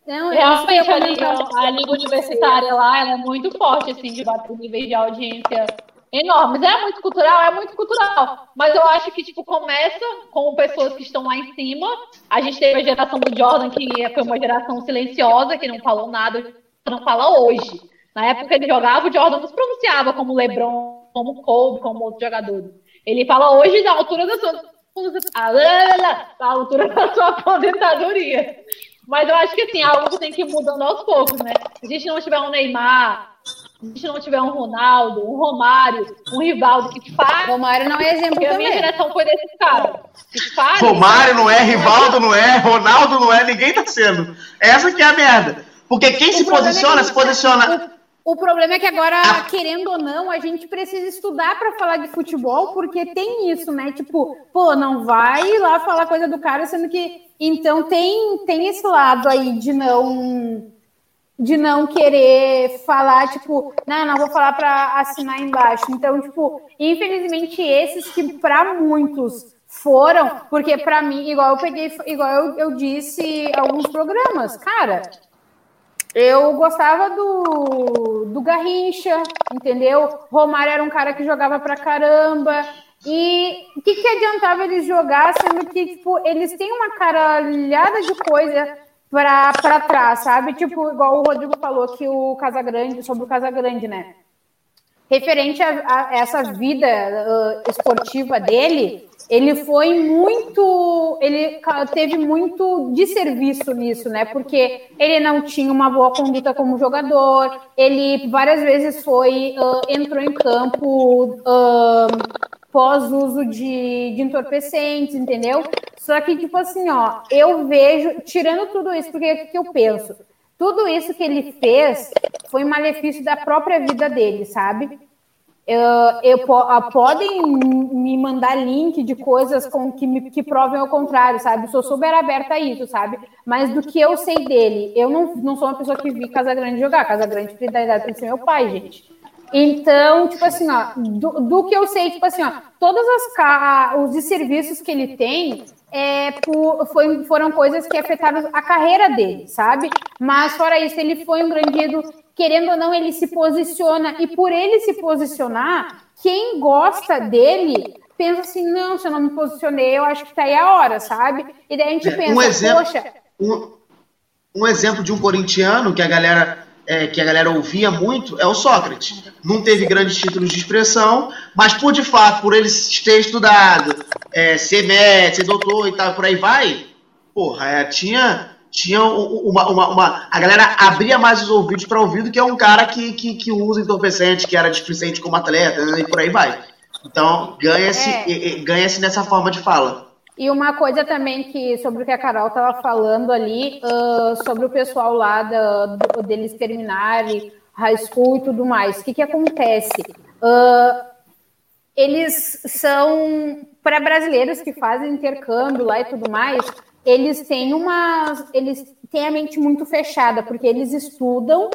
Não, Realmente, isso que eu a liga, a liga universitária lá ela é muito forte, assim, de bater níveis de audiência enormes. É muito cultural, é muito cultural. Mas eu acho que, tipo, começa com pessoas que estão lá em cima. A gente teve a geração do Jordan, que foi uma geração silenciosa, que não falou nada, não fala hoje. Na época ele jogava, o Jordan não se pronunciava como LeBron, como Kobe, como outros jogadores. Ele fala hoje da altura da sua, ah, da altura da sua aposentadoria. Mas eu acho que assim, algo tem que ir mudando aos poucos, né? Se a gente não tiver um Neymar, a gente não tiver um Ronaldo, um Romário, um Rivaldo que faz, Romário não é exemplo porque a minha também. geração foi desses caras. Que faz, Romário não é, Rivaldo não é, Ronaldo não é, ninguém tá sendo. Essa que é a merda. Porque quem se O é posiciona, que- se posiciona. O, o problema é que agora, Ah. querendo ou não, a gente precisa estudar para falar de futebol, porque tem isso, né? Tipo, pô, não vai lá falar coisa do cara, sendo que. Então tem, tem esse lado aí de não. De não querer falar, tipo, não, não vou falar para assinar embaixo. Então, tipo, infelizmente, esses que para muitos foram, porque para mim, igual eu peguei, igual eu, eu disse alguns programas, cara, eu gostava do, do Garrincha, entendeu? Romário era um cara que jogava pra caramba. E o que, que adiantava eles jogar, sendo que tipo, eles têm uma caralhada de coisa pra, pra trás, sabe? Tipo, igual o Rodrigo falou que o Casagrande, sobre o Casagrande, né? Referente a, a essa vida uh, esportiva dele, ele foi muito. Ele teve muito de serviço nisso, né? Porque ele não tinha uma boa conduta como jogador, ele várias vezes foi. uh, entrou em campo. uh, pós-uso de, de entorpecentes, entendeu? Só que, tipo assim, ó, eu vejo, tirando tudo isso, porque o que eu penso? Tudo isso que ele fez foi um malefício da própria vida dele, sabe? Eu, eu po- ah, podem me mandar link de coisas com que, me, que provem o contrário, sabe? Sou super aberta a isso, sabe? Mas do que eu sei dele, eu não, não sou uma pessoa que vi Casagrande jogar. Casagrande tem da idade ser meu pai, gente. Então, tipo assim, ó, do, do que eu sei, tipo assim, ó, todos as os desserviços que ele tem é, por- foi- foram coisas que afetaram a carreira dele, sabe? Mas fora isso, ele foi um grande ídolo, querendo ou não, ele se posiciona, e por ele se posicionar, quem gosta dele pensa assim, não, se eu não me posicionei, eu acho que tá aí a hora, sabe? E daí a gente É, pensa, um exemplo- poxa, Um, um exemplo de um corintiano que a galera é, que a galera ouvia muito é o Sócrates. Não teve grandes títulos de expressão, mas por de fato, por ele ter estudado, é, ser médico, ser doutor e tal, por aí vai, porra, é, tinha, tinha uma, uma, uma- A galera abria mais os ouvidos para ouvir do que é um cara que, que, que usa entorpecente, que era displicente como atleta, né, e por aí vai. Então, ganha-se É. ganha-se nessa forma de fala. E uma coisa também que sobre o que a Carol estava falando ali, ah, sobre o pessoal lá da, do- deles terminarem high school e tudo mais. O que, que acontece? Ah, eles são para brasileiros que fazem intercâmbio lá e tudo mais, eles têm uma, eles têm a mente muito fechada porque eles estudam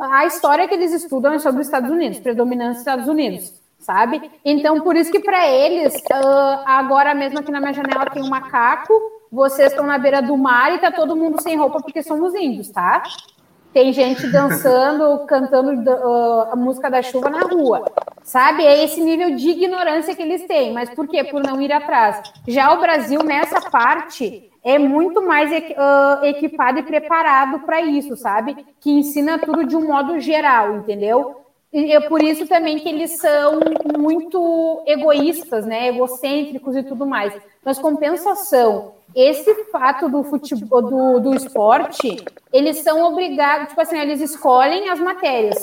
a história que eles estudam é sobre os Estados Unidos, predominância dos Estados Unidos, sabe? Então, por isso que para eles, ah, agora mesmo aqui na minha janela tem um macaco, vocês estão na beira do mar e tá todo mundo sem roupa porque somos índios, tá? Tem gente dançando, cantando ah, a música da chuva na rua, sabe? É esse nível de ignorância que eles têm. Mas por quê? Por não ir atrás. Já o Brasil, nessa parte, é muito mais ah, equipado e preparado para isso, sabe? Que ensina tudo de um modo geral, entendeu? E é por isso também que eles são muito egoístas, né? Egocêntricos e tudo mais. Mas compensação, esse fato do futebol, do, do esporte, eles são obrigados, tipo assim, eles escolhem as matérias.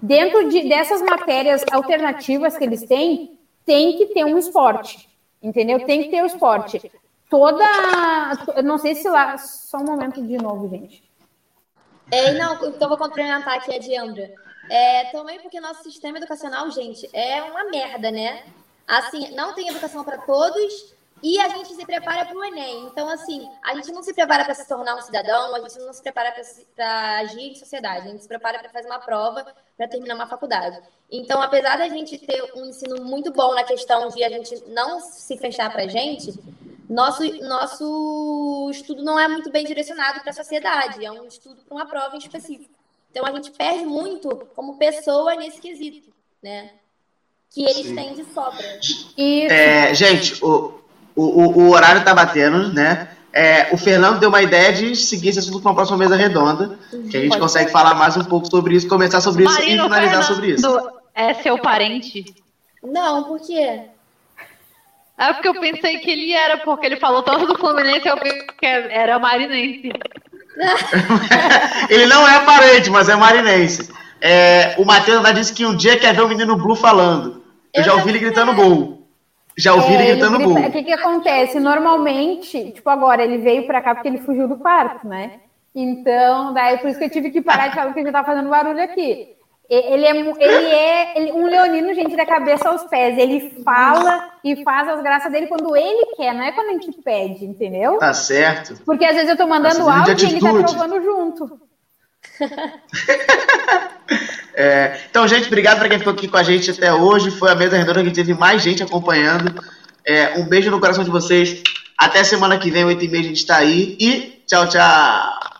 Dentro de, dessas matérias alternativas que eles têm, tem que ter um esporte. Entendeu? Tem que ter o esporte. Toda. Não sei se lá. Só um momento de novo, gente. É, não, então vou complementar aqui a Diandra. É, também porque nosso sistema educacional, gente, é uma merda, né? Assim, não tem educação para todos e a gente se prepara para o Enem. Então, assim, a gente não se prepara para se tornar um cidadão, a gente não se prepara para agir em sociedade, a gente se prepara para fazer uma prova, para terminar uma faculdade. Então, apesar da gente ter um ensino muito bom na questão de a gente não se fechar para a gente, nosso, nosso estudo não é muito bem direcionado para a sociedade, é um estudo para uma prova em específico. Então a gente perde muito como pessoa nesse quesito, né? Que eles Sim. têm de sobra. E... É, gente, o, o, o horário tá batendo, né? É, o Fernando deu uma ideia de seguir esse assunto para uma próxima mesa redonda, que a gente consegue falar mais um pouco sobre isso, começar sobre isso Marino, e finalizar Fernando sobre isso. É seu parente? Não, por quê? É porque eu pensei que ele era, porque ele falou tanto do Fluminense, eu pensei que era marinense. ele não é parente, mas é marinense. É, o Matheus ainda disse que um dia quer ver o menino Blue falando. Eu, eu já ouvi ele gritando gol. Já ouvi é, ele gritando gol. O que, que acontece? Normalmente, tipo agora, ele veio pra cá porque ele fugiu do quarto, né? Então, daí por isso que eu tive que parar de falar porque ele tá fazendo barulho aqui. Ele é, ele é ele, um leonino, gente, da cabeça aos pés. Ele fala e faz as graças dele quando ele quer, não é quando a gente pede, entendeu? Tá certo. Porque às vezes eu tô mandando áudio e ele tá provando junto. é, então, gente, obrigado para quem ficou aqui com a gente até hoje. Foi a mesa redonda que teve mais gente acompanhando. É, um beijo no coração de vocês. Até semana que vem, 8h30, a gente está aí. E tchau, tchau.